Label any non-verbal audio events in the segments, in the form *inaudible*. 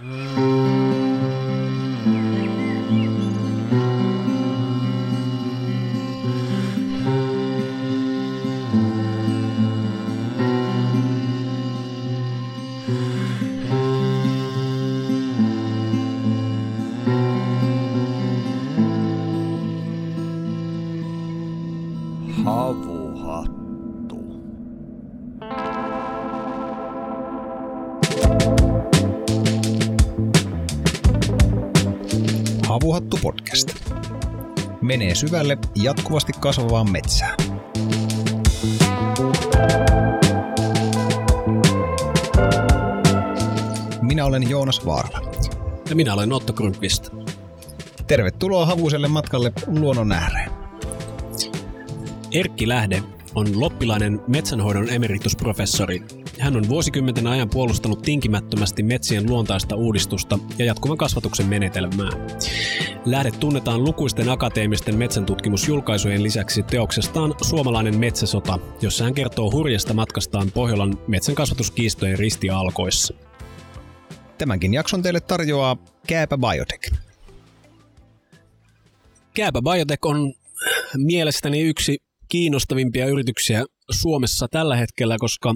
Mm. Menee syvälle jatkuvasti kasvavaan metsään. Minä olen Joonas Vaarala. Ja minä olen Otto Grundqvist. Tervetuloa Havuselle matkalle luonnon ääreen. Erkki Lähde on loppilainen metsänhoidon emeritusprofessori. Hän on vuosikymmenten ajan puolustanut tinkimättömästi metsien luontaista uudistusta ja jatkuvan kasvatuksen menetelmää. Lähde tunnetaan lukuisten akateemisten metsäntutkimusjulkaisujen lisäksi teoksestaan Suomalainen metsäsota, jossa hän kertoo hurjasta matkastaan Pohjolan metsänkasvatuskiistojen ristialkoissa. Tämänkin jakson teille tarjoaa Kääpä Biotech. Kääpä Biotech on mielestäni yksi kiinnostavimpia yrityksiä Suomessa tällä hetkellä, koska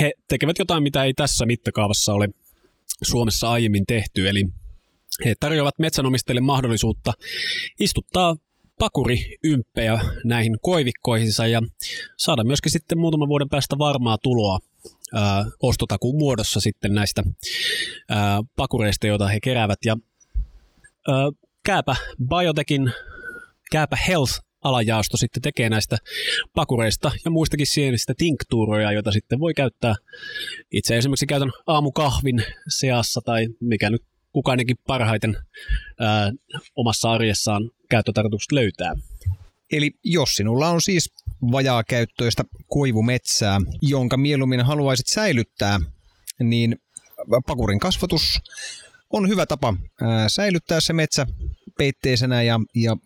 he tekevät jotain, mitä ei tässä mittakaavassa ole Suomessa aiemmin tehty. Eli he tarjoavat metsänomistajille mahdollisuutta istuttaa pakuriymppejä näihin koivikkoihinsa ja saada myöskin sitten muutaman vuoden päästä varmaa tuloa ää, ostotakuun muodossa sitten näistä ää, pakureista, joita he keräävät. Ja ää, Kääpä Biotechin Kääpä Health alajaosto sitten tekee näistä pakureista ja muistakin sienistä tinktuuroja, joita sitten voi käyttää. Itse esimerkiksi käytän aamukahvin seassa tai mikä nyt kukainenkin parhaiten ää, omassa arjessaan käyttötarkoitukset löytää. Eli jos sinulla on siis vajaa käyttöistä koivumetsää, jonka mieluummin haluaisit säilyttää, niin pakurin kasvatus on hyvä tapa ää, säilyttää se metsä peitteisenä ja, ja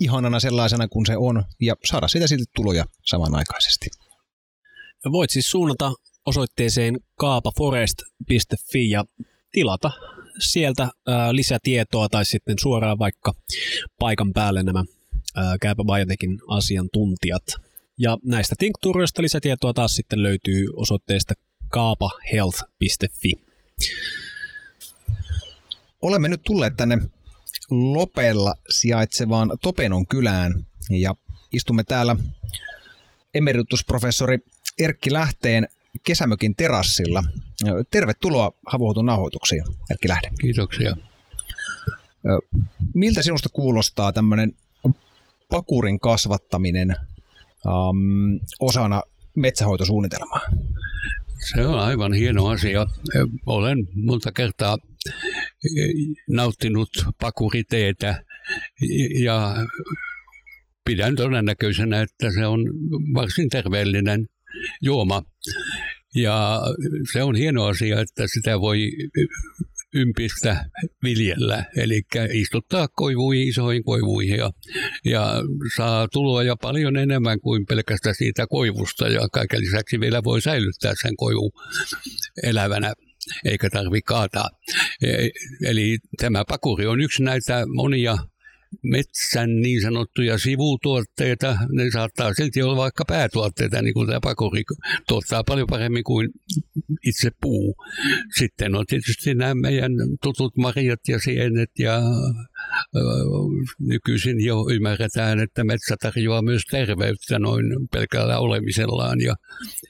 ihanana sellaisena kuin se on ja saada sitä silti tuloja samanaikaisesti. Ja voit siis suunnata osoitteeseen kaapaforest.fi ja tilata sieltä ää, lisätietoa tai sitten suoraan vaikka paikan päälle nämä ää, Biotechin asiantuntijat. Ja näistä tinktuuroista lisätietoa taas sitten löytyy osoitteesta kaapahealth.fi. Olemme nyt tulleet tänne Lopella sijaitsevaan Topenon kylään ja istumme täällä emeritusprofessori Erkki Lähteen kesämökin terassilla. Tervetuloa Havuhutun nauhoituksiin, Erkki Lähde. Kiitoksia. Miltä sinusta kuulostaa tämmöinen pakurin kasvattaminen um, osana metsähoitosuunnitelmaa? Se on aivan hieno asia. Olen monta kertaa nauttinut pakuriteetä ja pidän todennäköisenä, että se on varsin terveellinen juoma. Ja se on hieno asia, että sitä voi ympistä viljellä, eli istuttaa koivuihin, isoihin koivuihin ja, ja saa tuloja paljon enemmän kuin pelkästään siitä koivusta ja kaiken lisäksi vielä voi säilyttää sen koivun elävänä eikä tarvitse kaataa. E, eli tämä pakuri on yksi näitä monia metsän niin sanottuja sivutuotteita, ne saattaa silti olla vaikka päätuotteita, niin kuin tämä pakuri tuottaa paljon paremmin kuin itse puu. Sitten on tietysti nämä meidän tutut marjat ja sienet ja nykyisin jo ymmärretään, että metsä tarjoaa myös terveyttä noin pelkällä olemisellaan ja,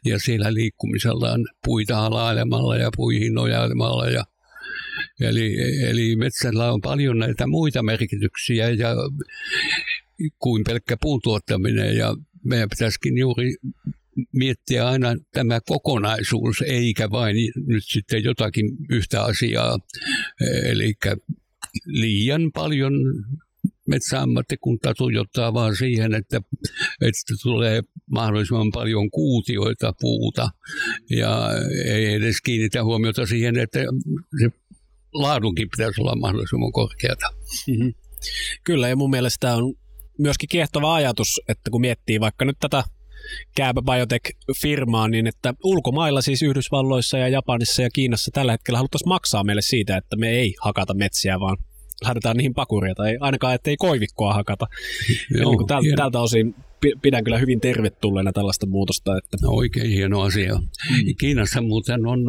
ja siellä liikkumisellaan puita halailemalla ja puihin nojailemalla ja Eli, eli metsällä on paljon näitä muita merkityksiä ja, kuin pelkkä puun tuottaminen ja meidän pitäisikin juuri miettiä aina tämä kokonaisuus, eikä vain nyt sitten jotakin yhtä asiaa. Eli liian paljon metsäammattikunta tuijottaa vaan siihen, että, että tulee mahdollisimman paljon kuutioita puuta ja ei edes kiinnitä huomiota siihen, että se laadunkin pitäisi olla mahdollisimman korkeata. Mm-hmm. Kyllä, ja mun mielestä on myöskin kiehtova ajatus, että kun miettii vaikka nyt tätä Kääpä Biotech-firmaan, niin että ulkomailla siis Yhdysvalloissa ja Japanissa ja Kiinassa tällä hetkellä haluttaisiin maksaa meille siitä, että me ei hakata metsiä, vaan lähdetään niihin pakuria, tai ainakaan ettei koivikkoa hakata. *laughs* Joo, niin täl, tältä osin pidän kyllä hyvin tervetulleena tällaista muutosta. Että... No, oikein hieno asia. Mm. Kiinassa muuten on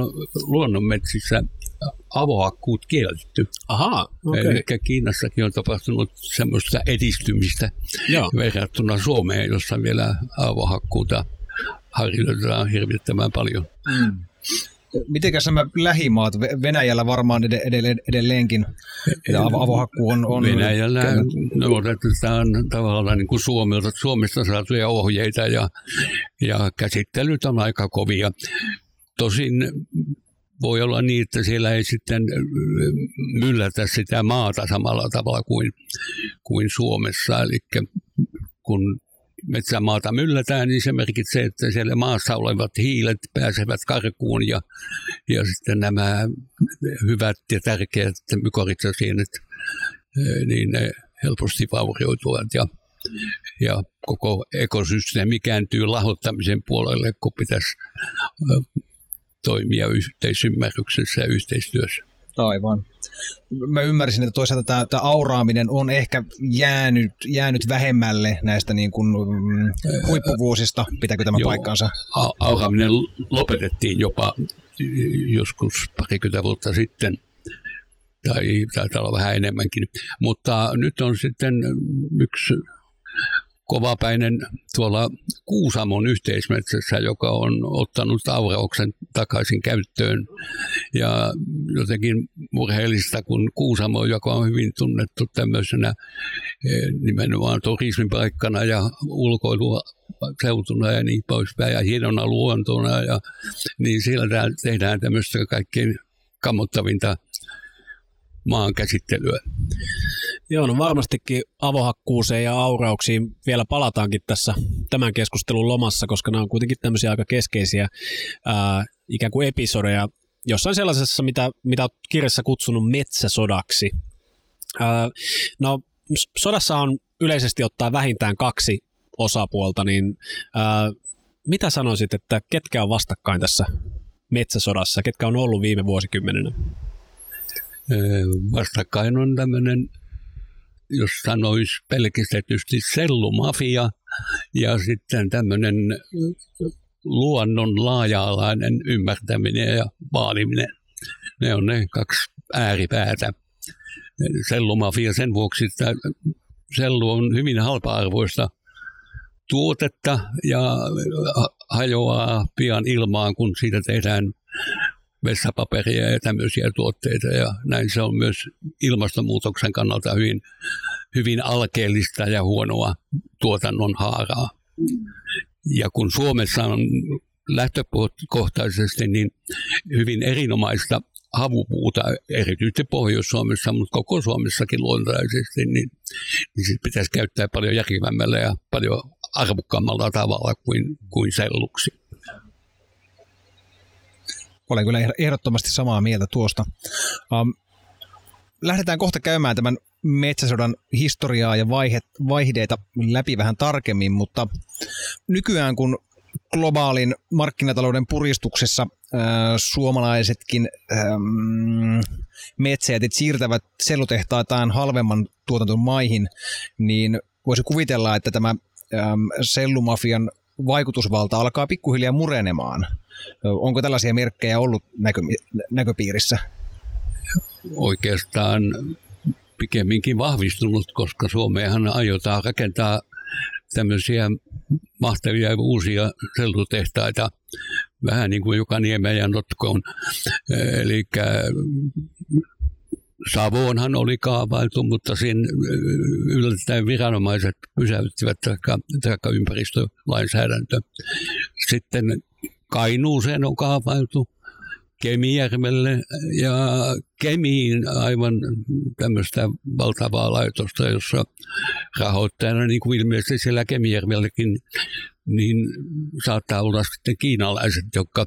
luonnonmetsissä avohakkuut kielletty. Aha, okay. Eli Kiinassakin on tapahtunut semmoista edistymistä Joo. verrattuna Suomeen, jossa vielä avohakkuuta harjoitetaan hirvittävän paljon. Mm. Mitenkäs nämä lähimaat, Venäjällä varmaan edelleen, edelleenkin avohakku on... on Venäjällä noudatetaan tavallaan niin kuin Suomelta, Suomesta saatuja ohjeita ja, ja käsittelyt on aika kovia. Tosin voi olla niin, että siellä ei sitten myllätä sitä maata samalla tavalla kuin, kuin Suomessa. Eli kun metsämaata myllätään, niin se merkitsee, että siellä maassa olevat hiilet pääsevät karkuun ja, ja sitten nämä hyvät ja tärkeät mykoritsasienet, niin ne helposti vaurioituvat ja, ja koko ekosysteemi kääntyy lahottamisen puolelle, kun pitäisi toimia yhteisymmärryksessä ja yhteistyössä. Aivan. Mä ymmärsin, että toisaalta tämä, tämä auraaminen on ehkä jäänyt, jäänyt vähemmälle näistä niin kuin, mm, huippuvuosista. Pitääkö tämä Joo, paikkaansa? A- auraaminen lopetettiin jopa joskus parikymmentä vuotta sitten tai taitaa olla vähän enemmänkin. Mutta nyt on sitten yksi kovapäinen tuolla Kuusamon yhteismetsässä, joka on ottanut aurauksen takaisin käyttöön. Ja jotenkin murheellista, kun Kuusamo, joka on hyvin tunnettu tämmöisenä eh, nimenomaan turismipaikkana ja ulkoiluseutuna ja niin poispäin ja hienona luontona, ja, niin siellä tehdään tämmöistä kaikkein kammottavinta maan käsittelyä. Joo, no varmastikin avohakkuuseen ja aurauksiin vielä palataankin tässä tämän keskustelun lomassa, koska nämä on kuitenkin tämmöisiä aika keskeisiä ää, ikään kuin episodeja jossain sellaisessa, mitä, mitä olet kirjassa kutsunut metsäsodaksi. Ää, no, sodassa on yleisesti ottaa vähintään kaksi osapuolta, niin ää, mitä sanoisit, että ketkä on vastakkain tässä metsäsodassa, ketkä on ollut viime vuosikymmenenä? Vastakkain on tämmöinen jos sanoisi pelkistetysti sellumafia ja sitten tämmöinen luonnon laaja-alainen ymmärtäminen ja vaaliminen. Ne on ne kaksi ääripäätä. Sellumafia sen vuoksi, että sellu on hyvin halpa-arvoista tuotetta ja hajoaa pian ilmaan, kun siitä tehdään vessapaperia ja tämmöisiä tuotteita. Ja näin se on myös ilmastonmuutoksen kannalta hyvin, hyvin alkeellista ja huonoa tuotannon haaraa. Ja kun Suomessa on lähtökohtaisesti niin hyvin erinomaista havupuuta, erityisesti Pohjois-Suomessa, mutta koko Suomessakin luontaisesti, niin, niin sit pitäisi käyttää paljon järkevämmällä ja paljon arvokkaammalla tavalla kuin, kuin selluksi. Olen kyllä ehdottomasti samaa mieltä tuosta. Um, lähdetään kohta käymään tämän metsäsodan historiaa ja vaihe, vaiheita läpi vähän tarkemmin, mutta nykyään kun globaalin markkinatalouden puristuksessa äh, suomalaisetkin ähm, metsäjätit siirtävät sellutehtaitaan halvemman tuotanton maihin, niin voisi kuvitella, että tämä ähm, sellumafian vaikutusvalta alkaa pikkuhiljaa murenemaan. Onko tällaisia merkkejä ollut näkö, näköpiirissä? Oikeastaan pikemminkin vahvistunut, koska Suomeenhan aiotaan rakentaa tämmöisiä mahtavia uusia sellutehtaita, vähän niin kuin joka Niemen ja Notkoon. Eli Savoonhan oli kaavailtu, mutta siinä yllättäen viranomaiset pysäyttivät taikka ympäristölainsäädäntö. Sitten Kainuuseen on kaavailtu, Kemijärvelle ja Kemiin aivan tämmöistä valtavaa laitosta, jossa rahoittajana, niin kuin ilmeisesti siellä Kemijärvelläkin, niin saattaa olla sitten kiinalaiset, jotka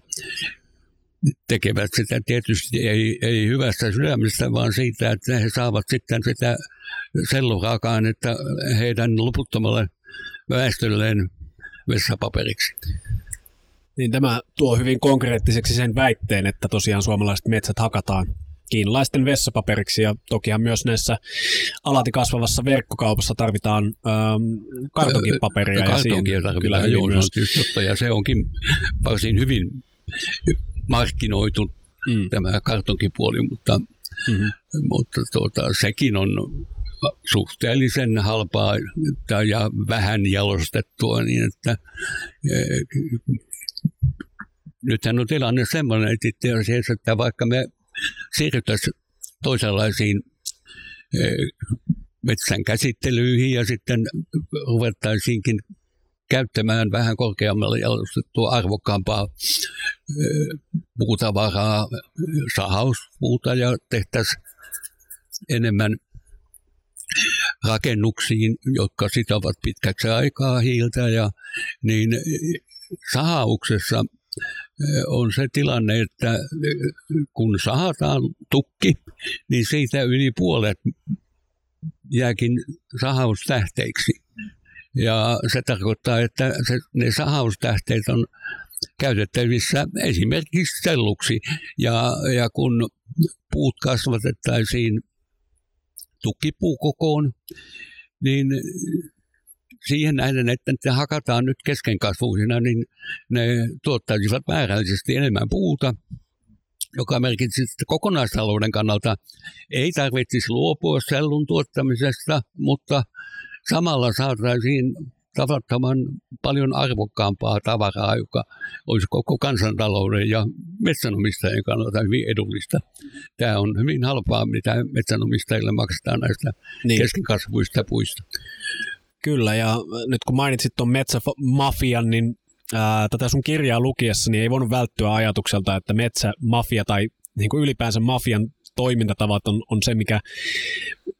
tekevät sitä tietysti ei, ei hyvästä sydämestä, vaan siitä, että he saavat sitten sitä sellurakaan, että heidän loputtomalle väestölleen vessapaperiksi. Niin tämä tuo hyvin konkreettiseksi sen väitteen, että tosiaan suomalaiset metsät hakataan kiinalaisten vessapaperiksi ja tokihan myös näissä alati kasvavassa verkkokaupassa tarvitaan ähm, kartonkipaperia. Kartonkia ja tarvitaan, kyllä joo, myös... totta, ja se onkin varsin hyvin markkinoitu mm. tämä kartonkipuoli, mutta, mm-hmm. mutta tuota, sekin on suhteellisen halpaa ja vähän jalostettua, niin että e, nythän on tilanne sellainen, että itse asiassa, että vaikka me siirryttäisiin toisenlaisiin e, metsän käsittelyihin ja sitten ruvettaisiinkin käyttämään vähän korkeammalla jalostettua arvokkaampaa puutavaraa, sahauspuuta ja tehtäisiin enemmän rakennuksiin, jotka sitovat pitkäksi aikaa hiiltä, ja, niin sahauksessa on se tilanne, että kun sahataan tukki, niin siitä yli puolet jääkin sahaustähteiksi. Ja se tarkoittaa, että se, ne sahaustähteet on käytettävissä esimerkiksi selluksi. Ja, ja kun puut kasvatettaisiin tukipuukokoon, niin siihen nähden, että ne hakataan nyt keskenkasvuisina, niin ne tuottaisivat määrällisesti enemmän puuta, joka merkitsi, että kokonaistalouden kannalta ei tarvitsisi luopua sellun tuottamisesta, mutta samalla saataisiin tavattoman paljon arvokkaampaa tavaraa, joka olisi koko kansantalouden ja metsänomistajien kannalta hyvin edullista. Tämä on hyvin halpaa, mitä metsänomistajille maksetaan näistä niin. keskenkasvuista puista. Kyllä, ja nyt kun mainitsit tuon metsämafian, niin ää, tätä sun kirjaa lukiessa niin ei voinut välttyä ajatukselta, että metsämafia tai niin kuin ylipäänsä mafian toimintatavat on, on se, mikä,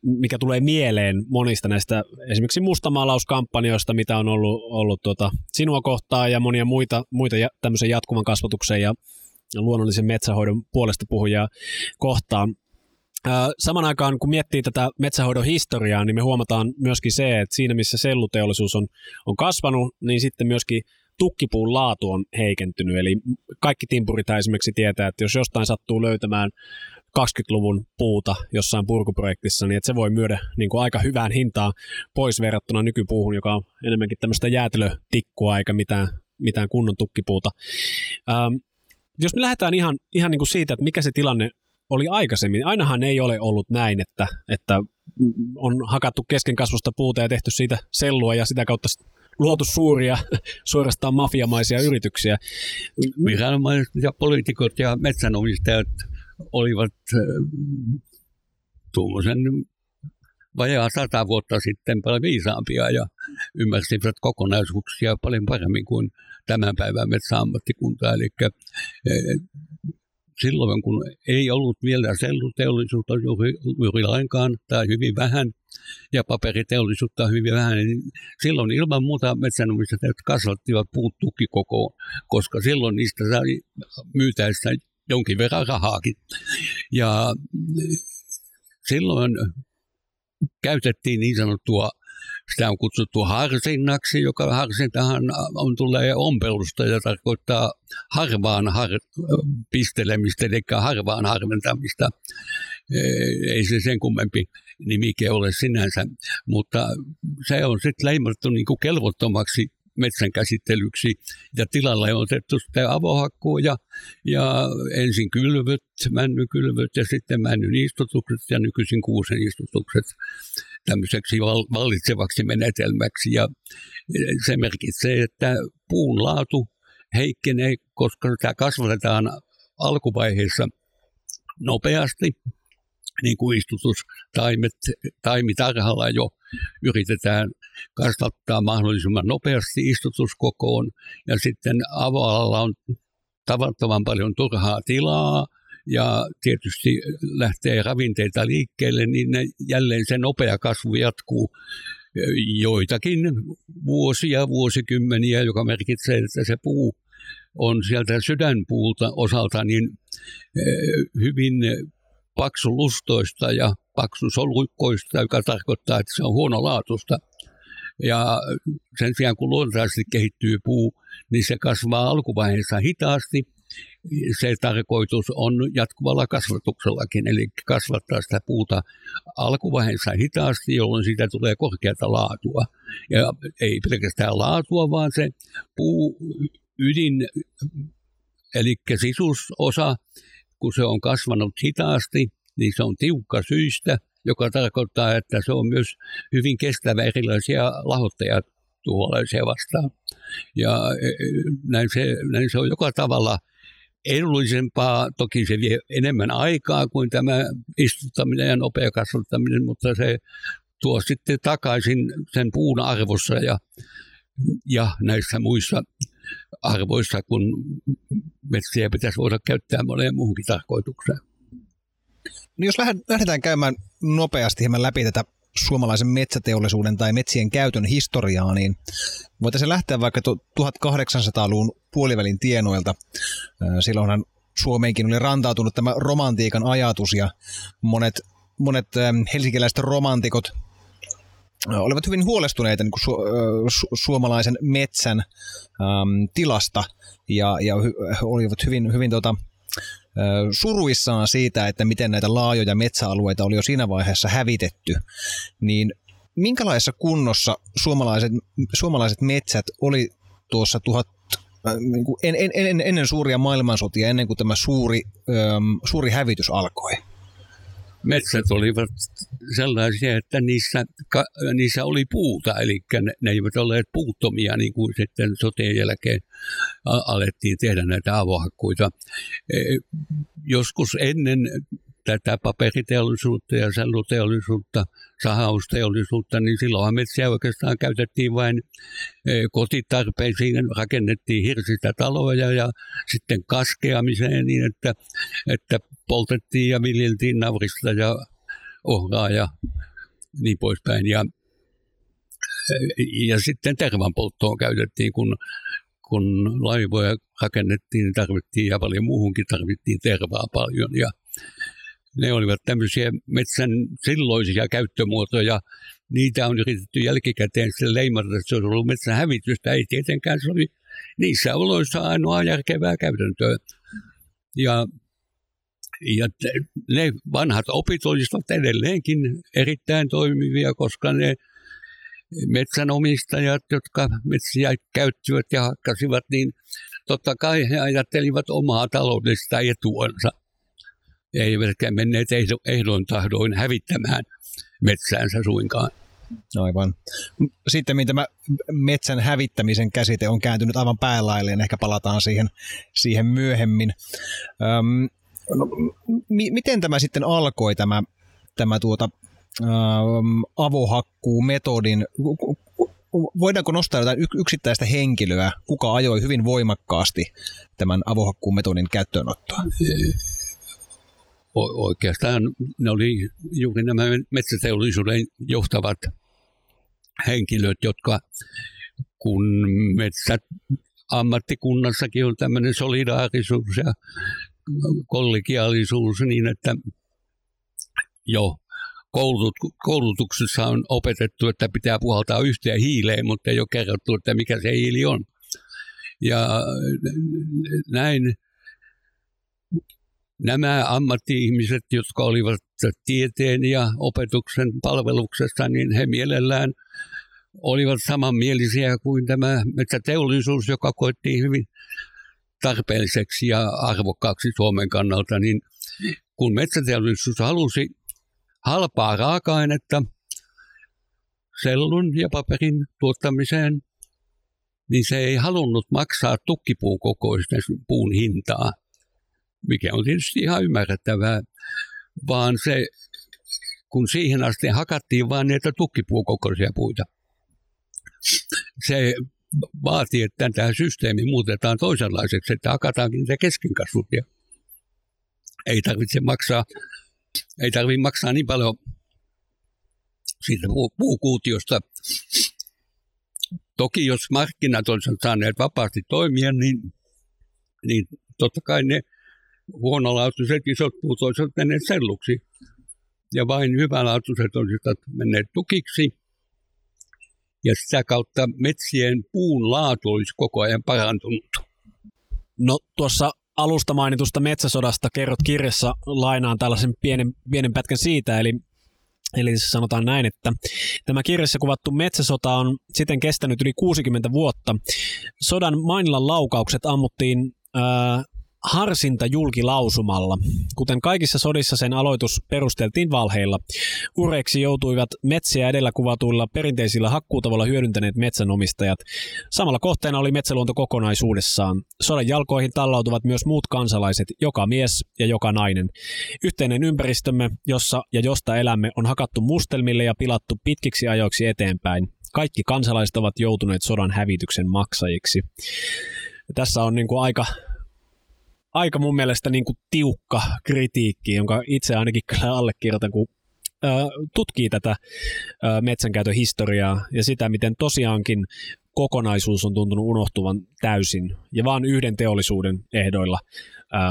mikä tulee mieleen monista näistä esimerkiksi mustamaalauskampanjoista, mitä on ollut, ollut tuota, sinua kohtaan ja monia muita, muita tämmöisen jatkuvan kasvatuksen ja luonnollisen metsähoidon puolesta puhujaa kohtaan. Saman aikaan, kun miettii tätä metsähoidon historiaa, niin me huomataan myöskin se, että siinä missä selluteollisuus on, on kasvanut, niin sitten myöskin tukkipuun laatu on heikentynyt. Eli kaikki timpurit esimerkiksi tietää, että jos jostain sattuu löytämään 20-luvun puuta jossain purkuprojektissa, niin että se voi myydä niin kuin aika hyvään hintaan pois verrattuna nykypuuhun, joka on enemmänkin tämmöistä jäätelötikkua eikä mitään, mitään kunnon tukkipuuta. Ähm, jos me lähdetään ihan, ihan niin kuin siitä, että mikä se tilanne oli aikaisemmin, ainahan ei ole ollut näin, että, että on hakattu keskenkasvusta puuta ja tehty siitä sellua ja sitä kautta luotu suuria, *laughs* suorastaan mafiamaisia yrityksiä. Viranomaiset ja poliitikot ja metsänomistajat olivat tuommoisen vajaa sata vuotta sitten paljon viisaampia ja ymmärsivät kokonaisuuksia paljon paremmin kuin tämän päivän metsäammattikunta. Eli silloin, kun ei ollut vielä selluteollisuutta juuri, juuri lainkaan tai hyvin vähän, ja paperiteollisuutta hyvin vähän, niin silloin ilman muuta metsänomistajat kasvattivat puut tukikokoon, koska silloin niistä sai myytäessä jonkin verran rahaakin. Ja silloin käytettiin niin sanottua sitä on kutsuttu harsinnaksi, joka harsintahan on tulee ompelusta ja tarkoittaa harvaan har, pistelemistä, eli harvaan harventamista. Ei se sen kummempi nimike ole sinänsä, mutta se on sitten leimattu niin kelvottomaksi metsän käsittelyksi. Ja tilalle on otettu sitten avohakkuu ja, ja ensin kylvöt, männykylvöt ja sitten männyn istutukset ja nykyisin kuusen istutukset tämmöiseksi vallitsevaksi menetelmäksi. Ja se merkitsee, että puun laatu heikkenee, koska sitä kasvatetaan alkuvaiheessa nopeasti niin kuin istutustaimet, taimitarhalla jo yritetään kasvattaa mahdollisimman nopeasti istutuskokoon. Ja sitten avoalalla on tavattoman paljon turhaa tilaa ja tietysti lähtee ravinteita liikkeelle, niin ne, jälleen se nopea kasvu jatkuu joitakin vuosia, vuosikymmeniä, joka merkitsee, että se puu on sieltä sydänpuulta osalta niin hyvin paksulustoista ja paksusoluikkoista, joka tarkoittaa, että se on huonolaatuista. Ja sen sijaan kun luontaisesti kehittyy puu, niin se kasvaa alkuvaiheessa hitaasti. Se tarkoitus on jatkuvalla kasvatuksellakin, eli kasvattaa sitä puuta alkuvaiheessa hitaasti, jolloin siitä tulee korkeata laatua. Ja ei pelkästään laatua, vaan se puu ydin, eli sisusosa, kun se on kasvanut hitaasti, niin se on tiukka syistä, joka tarkoittaa, että se on myös hyvin kestävä erilaisia lahotteja tuholaisia vastaan. Ja e, e, näin se, näin se on joka tavalla edullisempaa. Toki se vie enemmän aikaa kuin tämä istuttaminen ja nopea kasvattaminen, mutta se tuo sitten takaisin sen puun arvossa ja, ja näissä muissa arvoissa, kun metsiä pitäisi voida käyttää moneen muuhunkin tarkoitukseen. No jos lähdetään käymään nopeasti hieman läpi tätä suomalaisen metsäteollisuuden tai metsien käytön historiaa, niin voitaisiin lähteä vaikka 1800-luvun puolivälin tienoilta. Silloinhan Suomeenkin oli rantautunut tämä romantiikan ajatus ja monet, monet helsinkiläiset romantikot olivat hyvin huolestuneita niin kuin su, su, suomalaisen metsän äm, tilasta ja, ja olivat hyvin, hyvin tota, suruissaan siitä, että miten näitä laajoja metsäalueita oli jo siinä vaiheessa hävitetty, niin minkälaisessa kunnossa suomalaiset, suomalaiset metsät oli tuossa tuhat, niin kuin en, en, en, ennen suuria maailmansotia, ennen kuin tämä suuri, suuri hävitys alkoi? Metsät olivat sellaisia, että niissä, ka, niissä oli puuta, eli ne, ne eivät olleet puuttomia, niin kuin sitten soteen jälkeen alettiin tehdä näitä avohakkuita. E, joskus ennen tätä paperiteollisuutta ja selluteollisuutta, sahausteollisuutta, niin silloin metsiä oikeastaan käytettiin vain e, kotitarpeisiin, rakennettiin hirsistä taloja ja sitten kaskeamiseen niin, että, että poltettiin ja viljeltiin naurista ja ohraa ja niin poispäin. Ja, ja sitten tervan polttoon käytettiin, kun, kun laivoja rakennettiin, niin tarvittiin ja paljon muuhunkin tarvittiin tervaa paljon. Ja ne olivat tämmöisiä metsän silloisia käyttömuotoja. Niitä on yritetty jälkikäteen sille leimata, että se olisi ollut metsän hävitystä. Ei tietenkään, se oli niissä oloissa ainoa järkevää käytäntöä. Ja, ja ne vanhat opit olisivat edelleenkin erittäin toimivia, koska ne metsänomistajat, jotka metsiä käyttivät ja hakkasivat, niin totta kai he ajattelivat omaa taloudellista etuansa eivätkä menneet ehdoin tahdoin hävittämään metsäänsä suinkaan. Aivan. Sitten tämä metsän hävittämisen käsite on kääntynyt aivan päälailleen, ehkä palataan siihen, siihen myöhemmin. Öm, no, mi- miten tämä sitten alkoi, tämä, tämä tuota, äm, avohakkuumetodin? Voidaanko nostaa jotain yksittäistä henkilöä, kuka ajoi hyvin voimakkaasti tämän avohakkuumetodin käyttöönottoa? Oikeastaan ne oli juuri nämä metsäteollisuuden johtavat henkilöt, jotka kun metsät ammattikunnassakin on tämmöinen solidaarisuus ja kollegiaalisuus niin, että jo koulutuksessa on opetettu, että pitää puhaltaa yhteen hiileen, mutta ei ole kerrottu, että mikä se hiili on. Ja näin nämä ammatti-ihmiset, jotka olivat tieteen ja opetuksen palveluksessa, niin he mielellään olivat samanmielisiä kuin tämä metsäteollisuus, joka koettiin hyvin tarpeelliseksi ja arvokkaaksi Suomen kannalta, niin kun metsäteollisuus halusi halpaa raaka-ainetta sellun ja paperin tuottamiseen, niin se ei halunnut maksaa tukkipuun kokoisten puun hintaa mikä on tietysti ihan ymmärrettävää, vaan se, kun siihen asti hakattiin vain näitä tukkipuukokoisia puita, se vaatii, että tämä systeemi muutetaan toisenlaiseksi, että hakataankin se keskinkasvut ja ei tarvitse maksaa, ei tarvitse maksaa niin paljon siitä puukuutiosta. Toki jos markkinat olisivat saaneet vapaasti toimia, niin, niin totta kai ne huonolaatuiset isot puut olisivat menneet selluksi ja vain hyvälaatuiset olisivat menneet tukiksi. ja sitä kautta metsien puun laatu olisi koko ajan parantunut. No tuossa alusta mainitusta metsäsodasta kerrot kirjassa, lainaan tällaisen pienen, pienen pätkän siitä, eli Eli sanotaan näin, että tämä kirjassa kuvattu metsäsota on siten kestänyt yli 60 vuotta. Sodan Mainilan laukaukset ammuttiin ää, harsinta julkilausumalla. Kuten kaikissa sodissa sen aloitus perusteltiin valheilla. Ureiksi joutuivat metsiä edellä kuvatuilla perinteisillä hakkuutavoilla hyödyntäneet metsänomistajat. Samalla kohteena oli metsäluonto kokonaisuudessaan. Sodan jalkoihin tallautuvat myös muut kansalaiset, joka mies ja joka nainen. Yhteinen ympäristömme, jossa ja josta elämme, on hakattu mustelmille ja pilattu pitkiksi ajoiksi eteenpäin. Kaikki kansalaiset ovat joutuneet sodan hävityksen maksajiksi. Ja tässä on niin kuin aika aika mun mielestä niin kuin tiukka kritiikki, jonka itse ainakin kyllä allekirjoitan, kun tutkii tätä metsänkäytön historiaa ja sitä, miten tosiaankin kokonaisuus on tuntunut unohtuvan täysin ja vaan yhden teollisuuden ehdoilla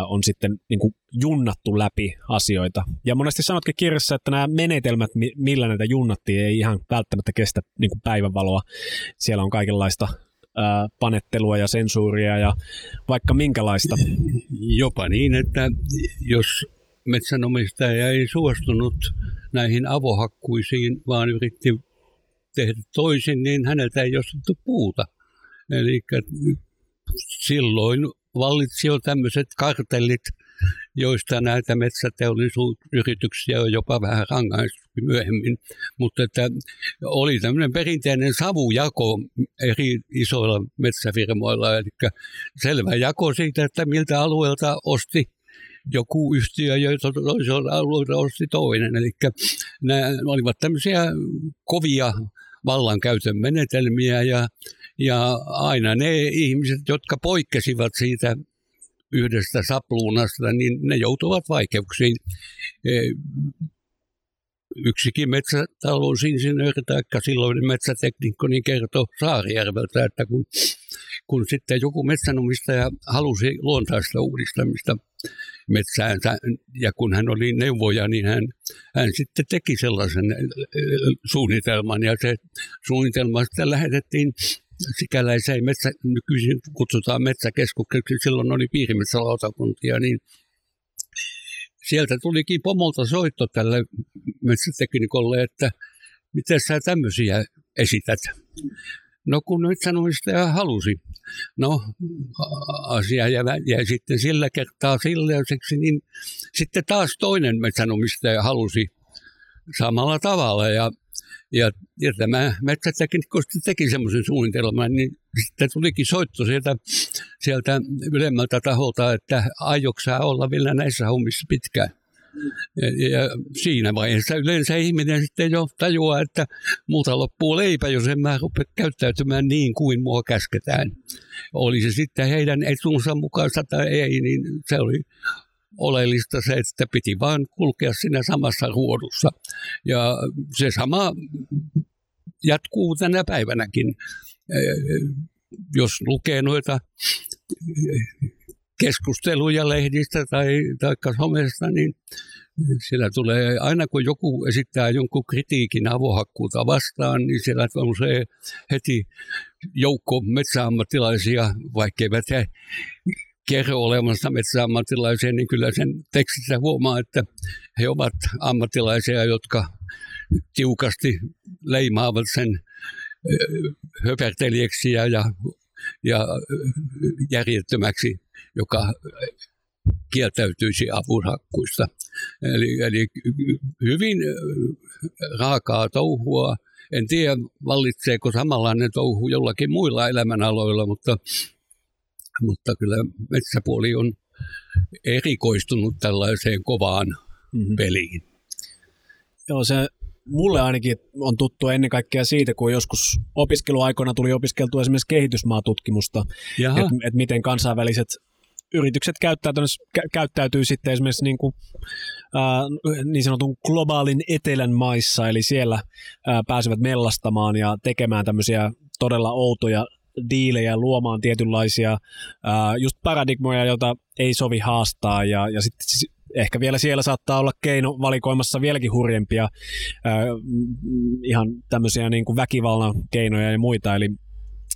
on sitten niin kuin junnattu läpi asioita. Ja monesti sanotkin kirjassa, että nämä menetelmät, millä näitä junnattiin, ei ihan välttämättä kestä niin kuin päivänvaloa. Siellä on kaikenlaista panettelua ja sensuuria ja vaikka minkälaista. Jopa niin, että jos metsänomistaja ei suostunut näihin avohakkuisiin, vaan yritti tehdä toisin, niin häneltä ei ostettu puuta. Eli silloin vallitsi jo tämmöiset kartellit, joista näitä metsäteollisuusyrityksiä on jopa vähän rangaistu myöhemmin. Mutta että oli tämmöinen perinteinen savujako eri isoilla metsäfirmoilla, eli selvä jako siitä, että miltä alueelta osti joku yhtiö, jota toisella alueella osti toinen. Eli nämä olivat tämmöisiä kovia vallankäytön menetelmiä ja, ja aina ne ihmiset, jotka poikkesivat siitä yhdestä sapluunasta, niin ne joutuvat vaikeuksiin. E, yksikin metsätalousinsinööri tai silloinen metsäteknikko niin kertoi Saarijärveltä, että kun, kun sitten joku metsänomistaja halusi luontaista uudistamista metsäänsä ja kun hän oli neuvoja, niin hän, hän sitten teki sellaisen suunnitelman ja se suunnitelma sitten lähetettiin sikäläiseen metsä, nykyisin kutsutaan metsäkeskukseksi, silloin oli piirimetsälautakuntia, niin sieltä tulikin pomolta soitto tälle metsäteknikolle, että miten sä tämmöisiä esität. No kun metsänomistaja halusi. No asia jäi, sitten sillä kertaa sillaiseksi, niin sitten taas toinen metsänomistaja halusi samalla tavalla ja ja, ja tämä metsäteknikko teki semmoisen suunnitelman, niin sitten tulikin soitto sieltä, sieltä ylemmältä taholta, että aioksaa olla vielä näissä hommissa pitkään. Ja, ja siinä vaiheessa yleensä ihminen sitten jo tajuaa, että muuta loppuu leipä, jos en mä rupea käyttäytymään niin kuin mua käsketään. Oli se sitten heidän etunsa mukaista tai ei, niin se oli oleellista se, että piti vain kulkea siinä samassa ruodussa. Ja se sama jatkuu tänä päivänäkin. Jos lukee noita keskusteluja lehdistä tai, tai somesta, niin siellä tulee, aina kun joku esittää jonkun kritiikin avohakkuuta vastaan, niin siellä on se heti joukko metsäammattilaisia, vaikkeivät he kerro olemassa metsäammattilaisia, niin kyllä sen tekstissä huomaa, että he ovat ammattilaisia, jotka tiukasti leimaavat sen höpertelijäksi ja, ja, ja järjettömäksi, joka kieltäytyisi avunhakkuista. Eli, eli hyvin raakaa touhua. En tiedä, vallitseeko samanlainen touhu jollakin muilla elämänaloilla, mutta mutta kyllä metsäpuoli on erikoistunut tällaiseen kovaan mm-hmm. peliin. Joo, se mulle ainakin on tuttu ennen kaikkea siitä, kun joskus opiskeluaikoina tuli opiskeltua esimerkiksi kehitysmaatutkimusta, että et miten kansainväliset yritykset käyttäytyy, käyttäytyy sitten esimerkiksi niin, kuin, ää, niin sanotun globaalin etelän maissa, eli siellä ää, pääsevät mellastamaan ja tekemään tämmöisiä todella outoja diilejä, luomaan tietynlaisia ää, just paradigmoja, joita ei sovi haastaa. Ja, ja sitten ehkä vielä siellä saattaa olla keino valikoimassa vieläkin hurjempia äh, ihan tämmöisiä niin kuin väkivallan keinoja ja muita, eli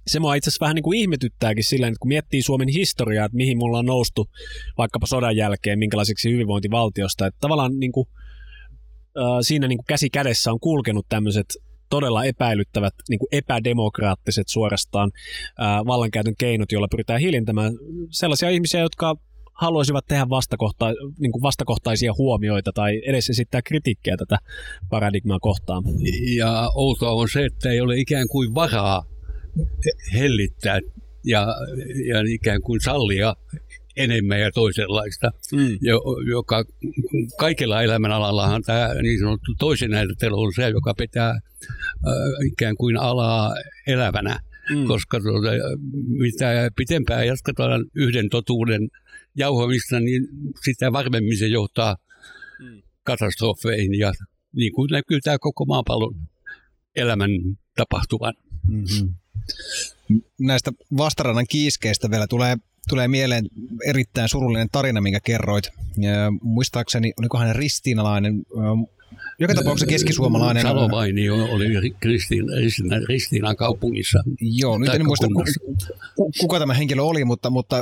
se mua itse asiassa vähän niin kuin ihmetyttääkin sillä, että kun miettii Suomen historiaa, että mihin mulla on noustu vaikkapa sodan jälkeen, minkälaisiksi hyvinvointivaltiosta, että tavallaan niin kuin, äh, siinä niin kuin käsi kädessä on kulkenut tämmöiset todella epäilyttävät, niin kuin epädemokraattiset suorastaan ää, vallankäytön keinot, joilla pyritään hiljentämään sellaisia ihmisiä, jotka haluaisivat tehdä vastakohta, niin kuin vastakohtaisia huomioita tai edes esittää kritiikkiä tätä paradigmaa kohtaan. Ja outoa on se, että ei ole ikään kuin varaa hellittää ja, ja ikään kuin sallia enemmän ja toisenlaista, mm. joka kaikilla elämänalallahan tämä niin sanottu toisen näyttely on se, joka pitää äh, ikään kuin alaa elävänä, mm. koska tuota, mitä pitempään jatketaan yhden totuuden jauhamista, niin sitä varmemmin se johtaa mm. katastrofeihin ja niin kuin näkyy tämä koko maapallon elämän tapahtuvan. Mm-hmm. Näistä vastarannan kiiskeistä vielä tulee tulee mieleen erittäin surullinen tarina, minkä kerroit. Ja muistaakseni, olikohan hän ristiinalainen, joka tapauksessa keskisuomalainen. Salovaini oli Kristiina, Ristiinan kaupungissa. Joo, nyt en muista kuka tämä henkilö oli, mutta, mutta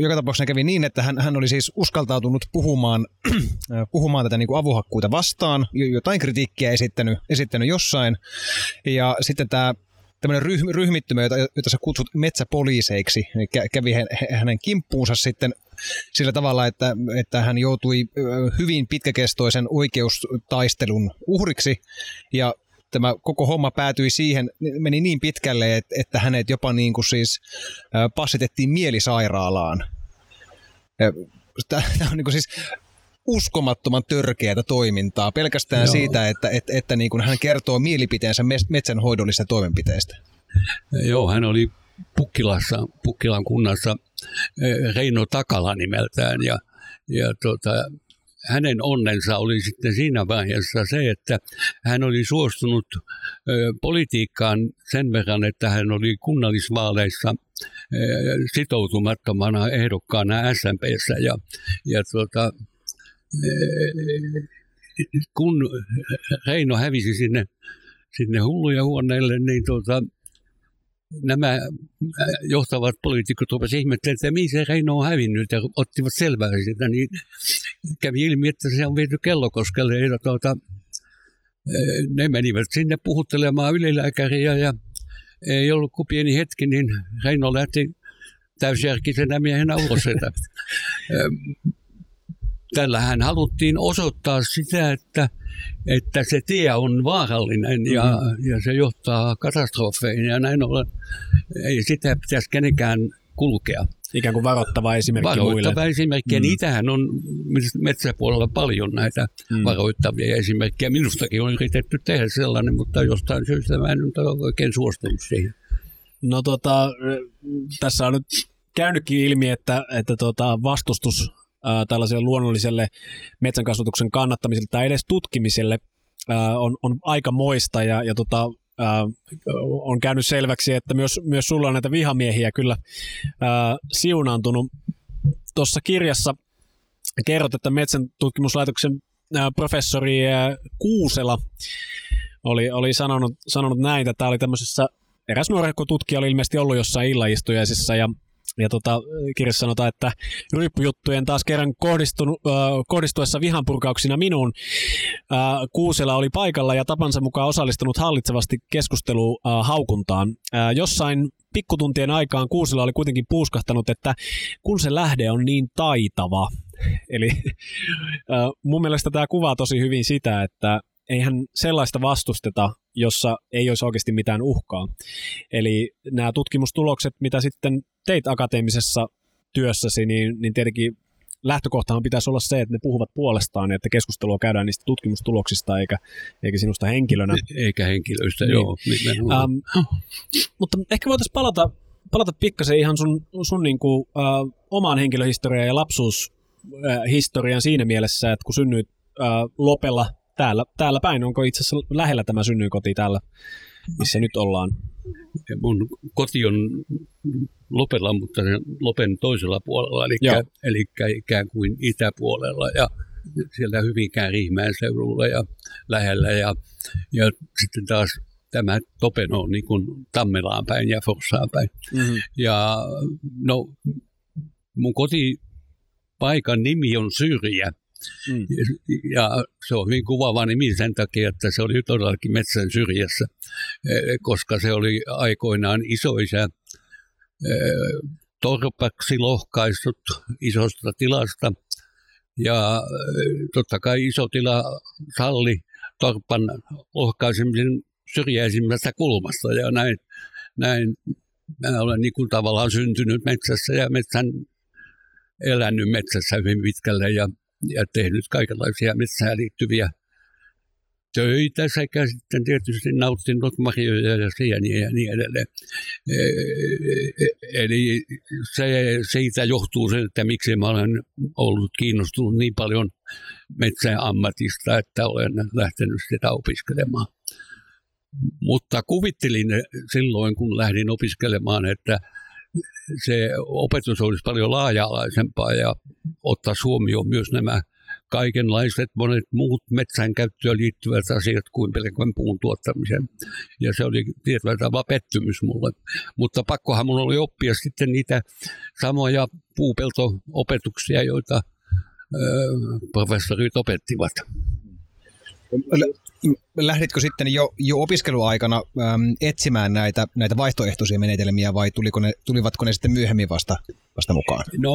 joka tapauksessa kävi niin, että hän, hän oli siis uskaltautunut puhumaan, *clears throat* puhumaan tätä niin kuin avuhakkuita vastaan, jotain kritiikkiä esittänyt, esittänyt jossain. Ja sitten tämä tämmöinen ryhm, ryhmittymä, jota, jota sä kutsut metsäpoliiseiksi, kävi hänen kimppuunsa sitten sillä tavalla, että, että hän joutui hyvin pitkäkestoisen oikeustaistelun uhriksi ja tämä koko homma päätyi siihen, meni niin pitkälle, että, että hänet jopa niin kuin siis passitettiin mielisairaalaan. Tämä on niin kuin siis uskomattoman törkeätä toimintaa pelkästään Joo. siitä, että, että, että niin kuin hän kertoo mielipiteensä metsänhoidollisista toimenpiteistä. Joo, hän oli Pukkilassa, Pukkilan kunnassa eh, Reino Takala nimeltään ja, ja tota, hänen onnensa oli sitten siinä vaiheessa se, että hän oli suostunut eh, politiikkaan sen verran, että hän oli kunnallisvaaleissa eh, sitoutumattomana ehdokkaana SMPssä ja, ja tota, kun Reino hävisi sinne, sinne hulluja huoneille, niin tuota, nämä johtavat poliitikot rupesivat ihmettelemään, että mihin se Reino on hävinnyt ja ottivat selvää sitä, niin kävi ilmi, että se on viety kellokoskelle ja tuota, ne menivät sinne puhuttelemaan ylilääkäriä ja ei ollut kuin pieni hetki, niin Reino lähti täysjärkisenä miehenä ulos. *laughs* Tällähän haluttiin osoittaa sitä, että, että se tie on vaarallinen ja, mm-hmm. ja se johtaa katastrofeihin ja näin ollen ei sitä pitäisi kenenkään kulkea. Ikään kuin varoittava esimerkki Varoittava muille. esimerkki, ja mm. niitähän on metsäpuolella paljon näitä mm. varoittavia esimerkkejä. Minustakin on yritetty tehdä sellainen, mutta jostain syystä mä en ole oikein suostunut siihen. No tota, tässä on nyt käynytkin ilmi, että, että tota, vastustus tällaiselle luonnolliselle metsänkasvatuksen kannattamiselle tai edes tutkimiselle on, on aika moista ja, ja tota, on käynyt selväksi, että myös, myös sulla on näitä vihamiehiä kyllä ää, siunaantunut. Tuossa kirjassa kerrot, että metsän tutkimuslaitoksen professori Kuusela oli, oli sanonut, sanonut näin, että tämä oli tämmöisessä eräs nuorehko tutkija oli ilmeisesti ollut jossain illaistujaisissa ja ja tota, kirjassa sanotaan, että ryppujuttujen taas kerran kohdistuessa vihanpurkauksina minuun äh, Kuusela oli paikalla ja tapansa mukaan osallistunut hallitsevasti keskusteluun äh, haukuntaan. Äh, jossain pikkutuntien aikaan Kuusela oli kuitenkin puuskahtanut, että kun se lähde on niin taitava, *laughs* Eli äh, mun mielestä tämä kuvaa tosi hyvin sitä, että eihän sellaista vastusteta, jossa ei olisi oikeasti mitään uhkaa. Eli nämä tutkimustulokset, mitä sitten teit akateemisessa työssäsi, niin, niin tietenkin lähtökohtahan pitäisi olla se, että ne puhuvat puolestaan että keskustelua käydään niistä tutkimustuloksista eikä, eikä sinusta henkilönä. E-, eikä henkilöistä, niin. joo. Ähm, mutta ehkä voitaisiin palata, palata pikkasen ihan sun, sun niin kuin, äh, omaan henkilöhistoriaan ja lapsuushistoriaan siinä mielessä, että kun synnyit äh, Lopella täällä, täällä päin. Onko itse asiassa lähellä tämä synnyinkoti täällä, missä nyt ollaan? Mun koti on Lopella, mutta Lopen toisella puolella, eli, eli ikään kuin itäpuolella ja sieltä Hyvinkään Riihmään seudulla ja lähellä. Ja, ja sitten taas tämä Topen on niin kuin Tammelaan päin ja Forssaan päin. Mm-hmm. Ja no, mun kotipaikan nimi on Syrjä. Mm. Ja se on hyvin kuvaava nimi sen takia, että se oli todellakin metsän syrjässä, e, koska se oli aikoinaan isoisä e, torpaksi lohkaistut isosta tilasta. Ja e, totta kai iso tila salli torpan lohkaisemisen syrjäisimmästä kulmasta ja näin, näin mä olen niin kuin tavallaan syntynyt metsässä ja metsän, elänyt metsässä hyvin pitkälle ja, ja tehnyt kaikenlaisia metsään liittyviä töitä sekä sitten tietysti nauttinut marjoja ja sieniä ja niin edelleen. E, e, eli se, siitä johtuu se, että miksi mä olen ollut kiinnostunut niin paljon metsän ammatista, että olen lähtenyt sitä opiskelemaan. Mutta kuvittelin silloin, kun lähdin opiskelemaan, että se opetus olisi paljon laaja-alaisempaa ja ottaa huomioon myös nämä kaikenlaiset monet muut metsän käyttöön liittyvät asiat kuin pelkän puun tuottamisen. Ja se oli tietyllä tavalla pettymys mulle. Mutta pakkohan mun oli oppia sitten niitä samoja puupelto-opetuksia, joita professorit opettivat lähditkö sitten jo, jo opiskeluaikana äm, etsimään näitä, näitä vaihtoehtoisia menetelmiä vai tuliko ne, tulivatko ne sitten myöhemmin vasta, vasta mukaan? No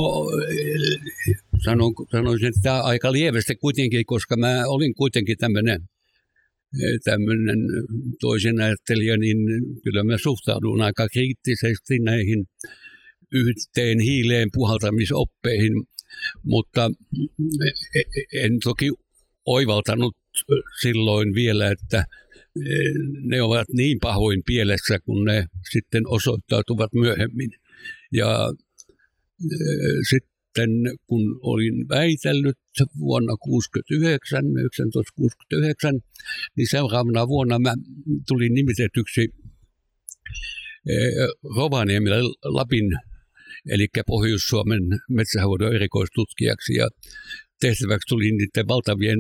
sanon, sanoisin, että aika lievästi kuitenkin, koska mä olin kuitenkin tämmöinen tämmöinen toisen ajattelija, niin kyllä mä suhtaudun aika kriittisesti näihin yhteen hiileen puhaltamisoppeihin, mutta en toki oivaltanut silloin vielä, että eh, ne ovat niin pahoin pielessä, kun ne sitten osoittautuvat myöhemmin. Ja eh, sitten kun olin väitellyt vuonna 1969, 1969, niin seuraavana vuonna mä tulin nimitetyksi eh, Rovaniemelle Lapin, eli Pohjois-Suomen metsähoidon erikoistutkijaksi. Ja tehtäväksi tuli niiden valtavien